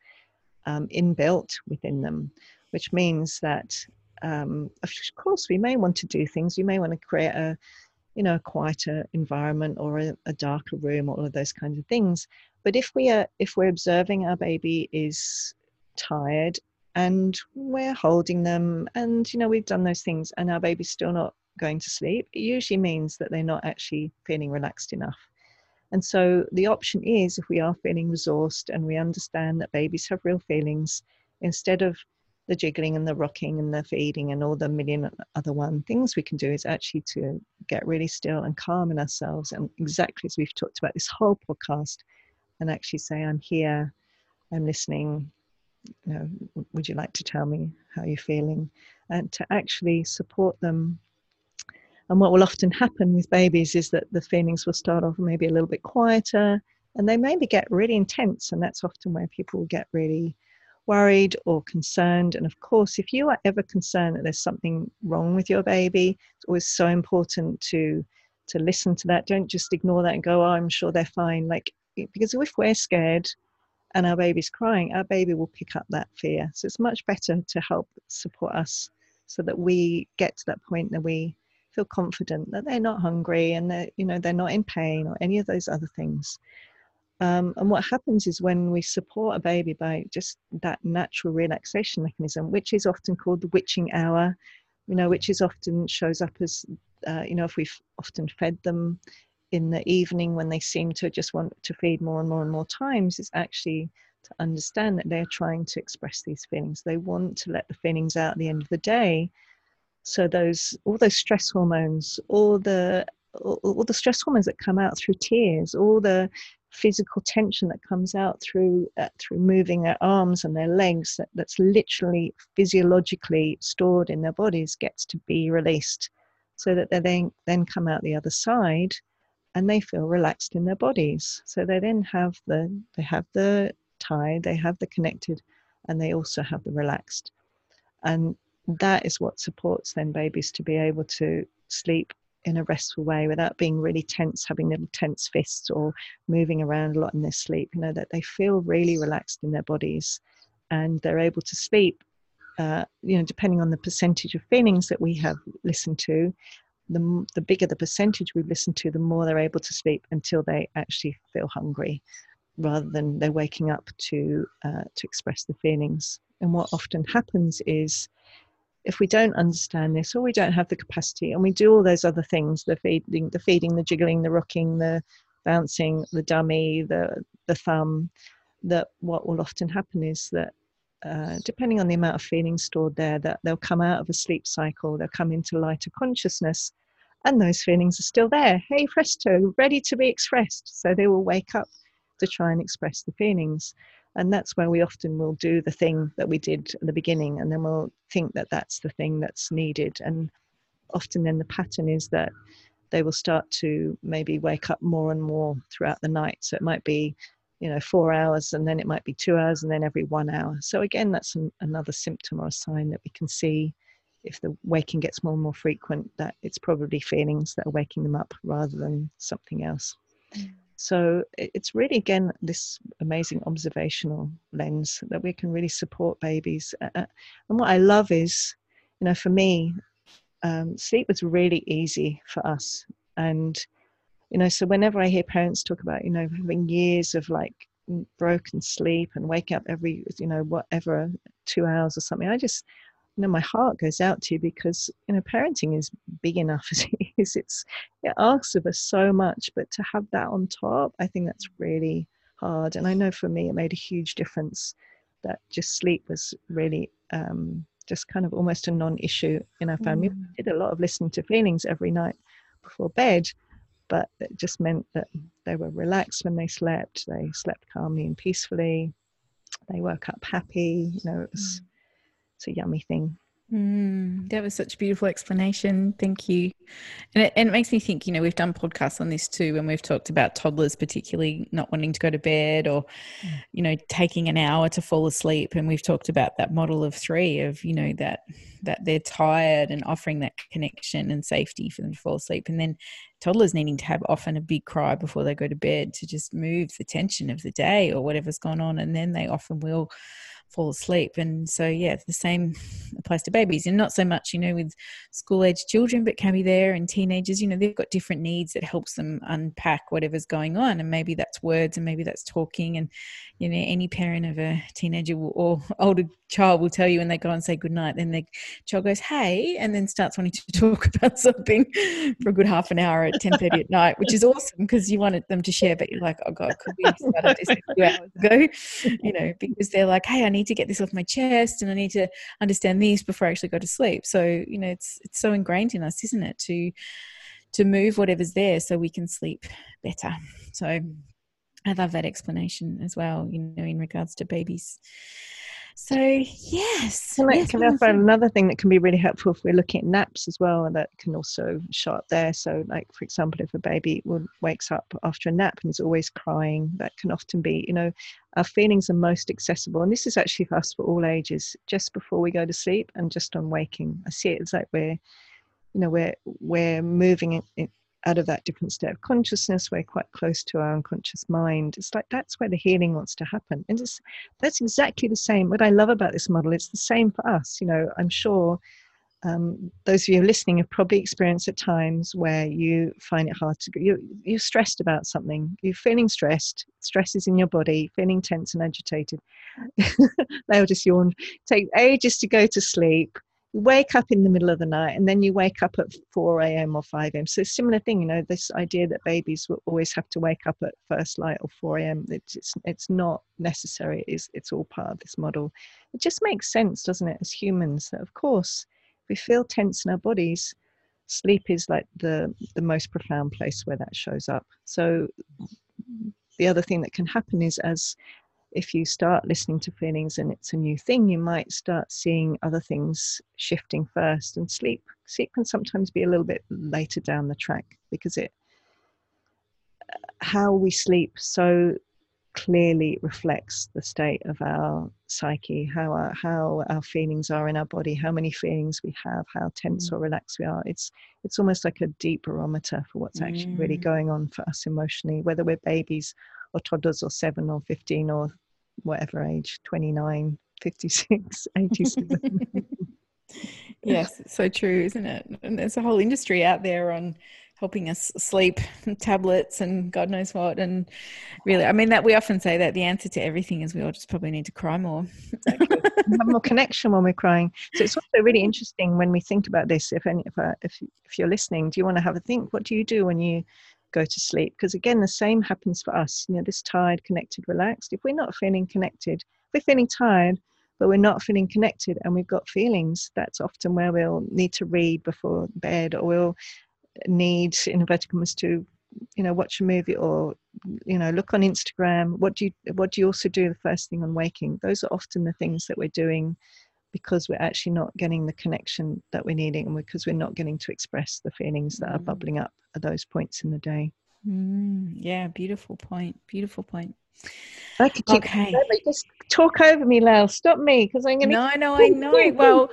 um, inbuilt within them, which means that. Um, of course, we may want to do things. We may want to create a, you know a quieter environment or a, a, darker room all of those kinds of things but if we are if we're observing our baby is tired and we're holding them and you know we've done those things and our baby's still not going to sleep it usually means that they're not actually feeling relaxed enough And so the option is if we are feeling resourced and we understand that babies have real feelings, instead of the jiggling and the rocking and the feeding and all the million other one things we can do is actually to get really still and calm in ourselves. And exactly as we've talked about this whole podcast and actually say i'm here i'm listening. You know would you like to tell me how you're feeling? And to actually support them. And what will often happen with babies is that the feelings will start off maybe a little bit quieter and they maybe get really intense. And that's often where people get really worried or concerned. And of course, if you are ever concerned that there's something wrong with your baby, it's always so important to to listen to that. Don't just ignore that and go, "Oh, I'm sure they're fine." Like because if we're scared and our baby's crying, our baby will pick up that fear. So it's much better to help support us so that we get to that point that we feel confident that they're not hungry and that you know they're not in pain or any of those other things um, and what happens is when we support a baby by just that natural relaxation mechanism, which is often called the witching hour, you know, which is often shows up as, uh, you know, if we've often fed them in the evening when they seem to just want to feed more and more and more times, is actually to understand that they're trying to express these feelings. They want to let the feelings out at the end of the day. So those all those stress hormones, all the all the stress hormones that come out through tears, all the physical tension that comes out through uh, through moving their arms and their legs that, that's literally physiologically stored in their bodies gets to be released so that they then then come out the other side and they feel relaxed in their bodies. So they then have the they have the tied they have the connected and they also have the relaxed. And that is what supports then babies to be able to sleep in a restful way without being really tense, having little tense fists or moving around a lot in their sleep. You know, that they feel really relaxed in their bodies and they're able to sleep. Uh, you know, depending on the percentage of feelings that we have listened to, the, the bigger the percentage we've listened to, the more they're able to sleep until they actually feel hungry, rather than they're waking up to uh, to express the feelings. And what often happens is if we don't understand this or we don't have the capacity and we do all those other things the feeding the feeding the jiggling the rocking the bouncing the dummy the the thumb that what will often happen is that uh, depending on the amount of feelings stored there that they'll come out of a sleep cycle they'll come into lighter consciousness and those feelings are still there. Hey presto ready to be expressed. So they will wake up to try and express the feelings and that's where we often will do the thing that we did at the beginning and then we'll think that that's the thing that's needed. And often then the pattern is that they will start to maybe wake up more and more throughout the night. So it might be you know four hours and then it might be two hours and then every one hour. So again that's an, another symptom or a sign that we can see if the waking gets more and more frequent that it's probably feelings that are waking them up rather than something else. Mm. So it's really, again, this amazing observational lens that we can really support babies. and what I love is, you know, for me, um, sleep was really easy for us. And, you know, so whenever I hear parents talk about, you know, having years of like broken sleep and waking up every, you know, whatever, two hours or something, I just, you know my heart goes out to you because you know parenting is big enough as it is. It's it asks of us so much but to have that on top i think that's really hard. And i know for me it made a huge difference that just sleep was really um, just kind of almost a non-issue in our family. Mm. we did a lot of listening to feelings every night before bed but it just meant that they were relaxed when they slept. They slept calmly and peacefully. They woke up happy you know it was mm it's a yummy thing. Mm, that was such a beautiful explanation. Thank you. And it, and it, makes me think, you know, we've done podcasts on this too, and we've talked about toddlers, particularly not wanting to go to bed or, mm. you know, taking an hour to fall asleep. And we've talked about that model of three of, you know, that that they're tired and offering that connection and safety for them to fall asleep. And then toddlers needing to have often a big cry before they go to bed to just move the tension of the day or whatever's gone on. And then they often will fall asleep. And so, yeah, the same applies to babies, and not so much, you know, with school age children, but can be there and teenagers. You know, they've got different needs that helps them unpack whatever's going on, and maybe that's words, and maybe that's talking. And you know, any parent of a teenager or older child will tell you when they go and say goodnight, then the child goes, "Hey," and then starts wanting to talk about something for a good half an hour at ten thirty at night, which is awesome because you wanted them to share, but you're like, "Oh God, could we started this a few hours ago?" You know, because they're like, "Hey, I need to get this off my chest, and I need to understand this before I actually go to sleep." So you know, it's it's so ingrained in us, isn't it, to to move whatever's there so we can sleep better. So I love that explanation as well, you know, in regards to babies. So yes. Can I, yes, can I find another thing that can be really helpful if we're looking at naps as well, and that can also show up there. So, like for example, if a baby wakes up after a nap and is always crying, that can often be, you know, our feelings are most accessible, and this is actually for us for all ages, just before we go to sleep and just on waking. I see it as like we're, you know, we're we're moving in, out of that different state of consciousness we're quite close to our unconscious mind. It's like that's where the healing wants to happen. And it's, that's exactly the same. What i love about this model it's the same for us. You know i'm sure um, those of you listening have probably experienced at times where you find it hard to you're, you're stressed about something. You're feeling stressed. Stress is in your body feeling tense and agitated. They'll just yawn. Take ages to go to sleep wake up in the middle of the night and then you wake up at 4 a.m. or 5 a.m. So, similar thing, you know, this idea that babies will always have to wake up at first light or 4 a.m., it's, it's, it's not necessary. It's, it's all part of this model. It just makes sense, doesn't it, as humans, that of course, we feel tense in our bodies, sleep is like the, the most profound place where that shows up. So, the other thing that can happen is as if you start listening to feelings and it's a new thing, you might start seeing other things shifting first. And sleep, sleep can sometimes be a little bit later down the track because it, how we sleep so clearly reflects the state of our psyche, how our, how our feelings are in our body, how many feelings we have, how tense mm. or relaxed we are. It's it's almost like a deep barometer for what's actually mm. really going on for us emotionally, whether we're babies or toddlers or seven or 15 or whatever age 29 56 87 yes so true isn't it? And there's a whole industry out there on helping us sleep tablets and god knows what and really i mean that we often say that the answer to everything is we all just probably need to cry more. Exactly. have more connection when we're crying. So it's also really interesting when we think about this if any if, uh, if, if you're listening do you want to have a think? What do you do when you go to sleep. Because again, the same happens for us. You know, this tired, connected, relaxed. If we're not feeling connected, if we're feeling tired, but we're not feeling connected and we've got feelings, that's often where we'll need to read before bed or we'll need, in inverted commas, to you know watch a movie or you know look on instagram what do you what do you also do the first thing on waking those are often the things that we're doing because we're actually not getting the connection that we're needing and because we're not getting to express the feelings that are mm. bubbling up at those points in the day. Mm, yeah, beautiful point. Beautiful point. I could okay. Just talk over me, Lael. Stop me because I'm going to. No, no, I know. well,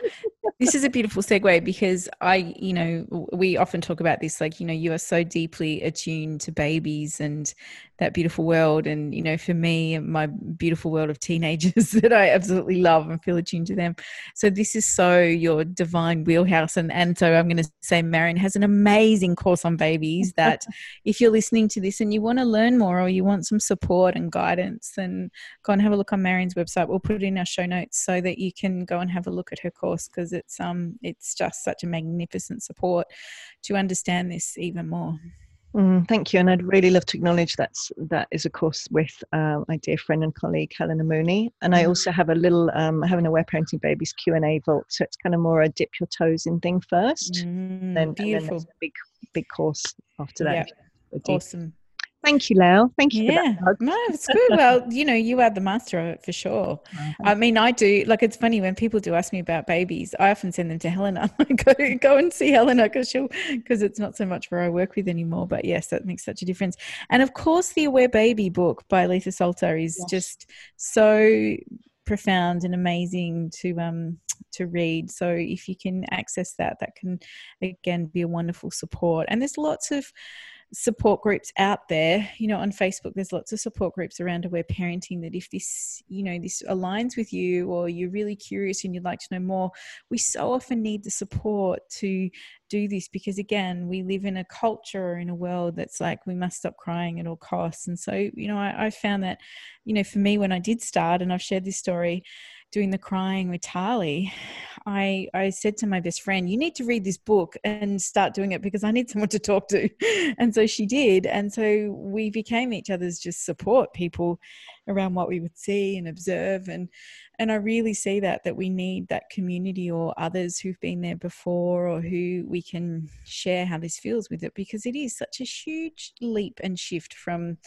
this is a beautiful segue because I, you know, we often talk about this like, you know, you are so deeply attuned to babies and that beautiful world. And, you know, for me, my beautiful world of teenagers that I absolutely love and feel attuned to them. So this is so your divine wheelhouse. And, and so I'm going to say Marion has an amazing course on babies that if you're listening to this and you want to learn more or you want some support and guidance, then go and have a look on Marion's website. We'll put it in our show notes so that you can go and have a look at her course because it's um it's just such a magnificent support to understand this even more. Mm, thank you, and I'd really love to acknowledge that's that is a course with uh, my dear friend and colleague Helena Mooney, and I mm. also have a little um, having aware parenting babies Q and A vault, so it's kind of more a dip your toes in thing first, mm, then, beautiful, and then big big course after that. Yep. Awesome. Thank you, Lael. Thank you. Yeah, no, it's good. Well, you know, you are the master of it for sure. Oh, I mean, I do. Like, it's funny when people do ask me about babies. I often send them to Helena. go go and see Helena because she'll because it's not so much where I work with anymore. But yes, that makes such a difference. And of course, the Aware Baby book by Aletha Solter is yes. just so profound and amazing to um to read so if you can access that that can again be a wonderful support and there's lots of support groups out there you know on facebook there's lots of support groups around aware parenting that if this you know this aligns with you or you're really curious and you'd like to know more we so often need the support to do this because again we live in a culture or in a world that's like we must stop crying at all costs. And so you know I, I found that you know for me when i did start and i've shared this story doing the crying with Tali, I I said to my best friend, "You need to read this book and start doing it because I need someone to talk to." And so she did, and so we became each other's just support people around what we would see and observe and and I really see that that we need that community or others who've been there before or who we can share how this feels with it because it is such a huge leap and shift from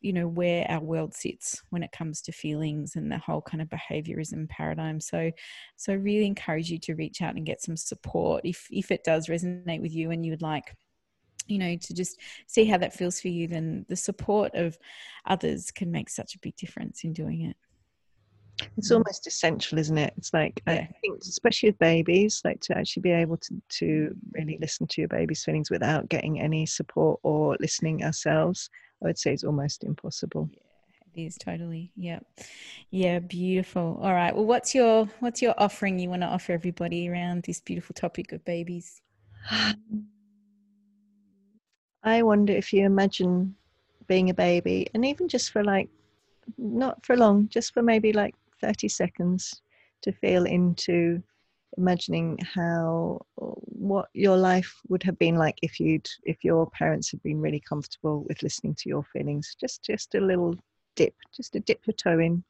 you know where our world sits when it comes to feelings and the whole kind of behaviorism paradigm. So so really encourage you to reach out and get some support if if it does resonate with you and you would like you know to just see how that feels for you then the support of others can make such a big difference in doing it. It's almost essential isn't it? It's like yeah. i think especially with babies like to actually be able to to really listen to your baby's feelings without getting any support or listening ourselves I would say is almost impossible. Yeah, it is totally. Yeah. Yeah, beautiful. All right. Well, what's your what's your offering you want to offer everybody around this beautiful topic of babies? I wonder if you imagine being a baby and even just for like not for long, just for maybe like 30 seconds to feel into imagining how what your life would have been like if you'd if your parents had been really comfortable with listening to your feelings. Just just a little dip just a dip your toe in.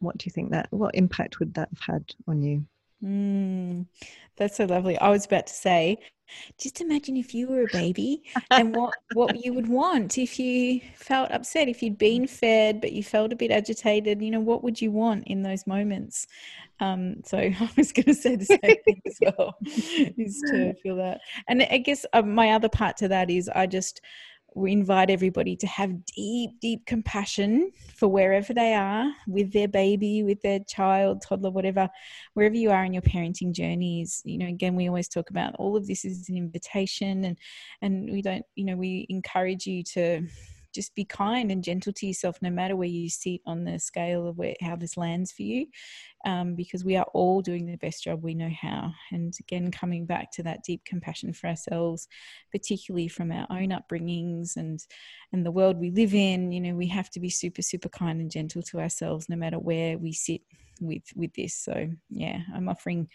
What do you think that what impact would that have had on you? Mm, that's so lovely. I was about to say just imagine if you were a baby and what what you would want if you felt upset if you'd been fed but you felt a bit agitated you know what would you want in those moments um, so I was going to say the same thing as well, is to feel that. And I guess uh, my other part to that is I just we invite everybody to have deep, deep compassion for wherever they are with their baby, with their child, toddler, whatever, wherever you are in your parenting journeys. You know, again, we always talk about all of this is an invitation, and and we don't, you know, we encourage you to just be kind and gentle to yourself no matter where you sit on the scale of where how this lands for you um, because we are all doing the best job we know how. And again coming back to that deep compassion for ourselves particularly from our own upbringings and and the world we live in you know we have to be super super kind and gentle to ourselves no matter where we sit with with this. So yeah i'm offering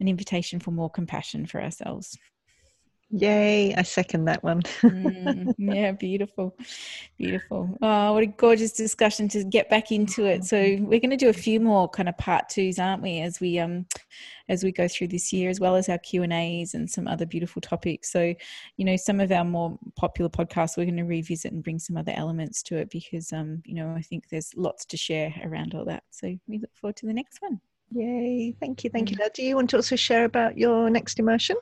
an invitation for more compassion for ourselves Yay, I second that one. mm, yeah, beautiful. Beautiful. Oh, what a gorgeous discussion to get back into it. So we're going to do a few more kind of part twos, aren't we, as we um as we go through this year, as well as our Q and A's and some other beautiful topics. So, you know, some of our more popular podcasts, we're going to revisit and bring some other elements to it because um, you know, I think there's lots to share around all that. So we look forward to the next one. Yay. Thank you. Thank you. Mm. Do you want to also share about your next immersion?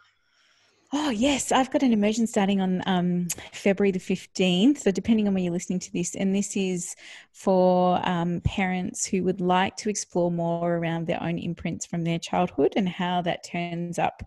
Oh, yes. I've got an immersion starting on um, February the 15th. So, depending on when you're listening to this, and this is for um, parents who would like to explore more around their own imprints from their childhood and how that turns up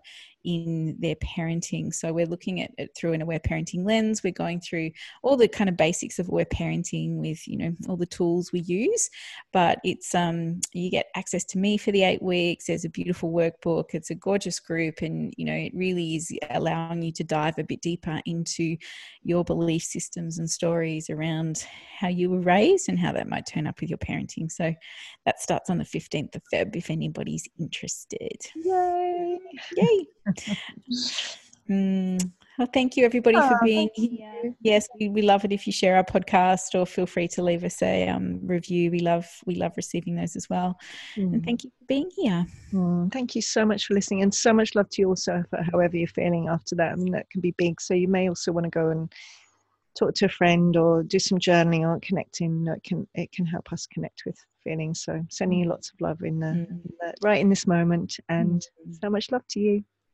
in their parenting. So we're looking at it through an aware parenting lens. We're going through all the kind of basics of aware parenting with, you know, all the tools we use. But it's um you get access to me for the eight weeks. There's a beautiful workbook. It's a gorgeous group and you know, it really is allowing you to dive a bit deeper into your belief systems and stories around how you were raised and how that might turn up with your parenting. So that starts on the 15th of Feb if anybody's interested. Yay! Yay! Mm, well, thank you everybody oh, for being here. Yes, we, we love it if you share our podcast or feel free to leave us a um, review. We love we love receiving those as well. Mm. And thank you for being here. Mm, thank you so much for listening, and so much love to you also for however you're feeling after that. I mean, that can be big. So you may also want to go and talk to a friend or do some journaling or connecting. It can it can help us connect with feelings. So sending you lots of love in the, mm. in the right in this moment, and mm. so much love to you.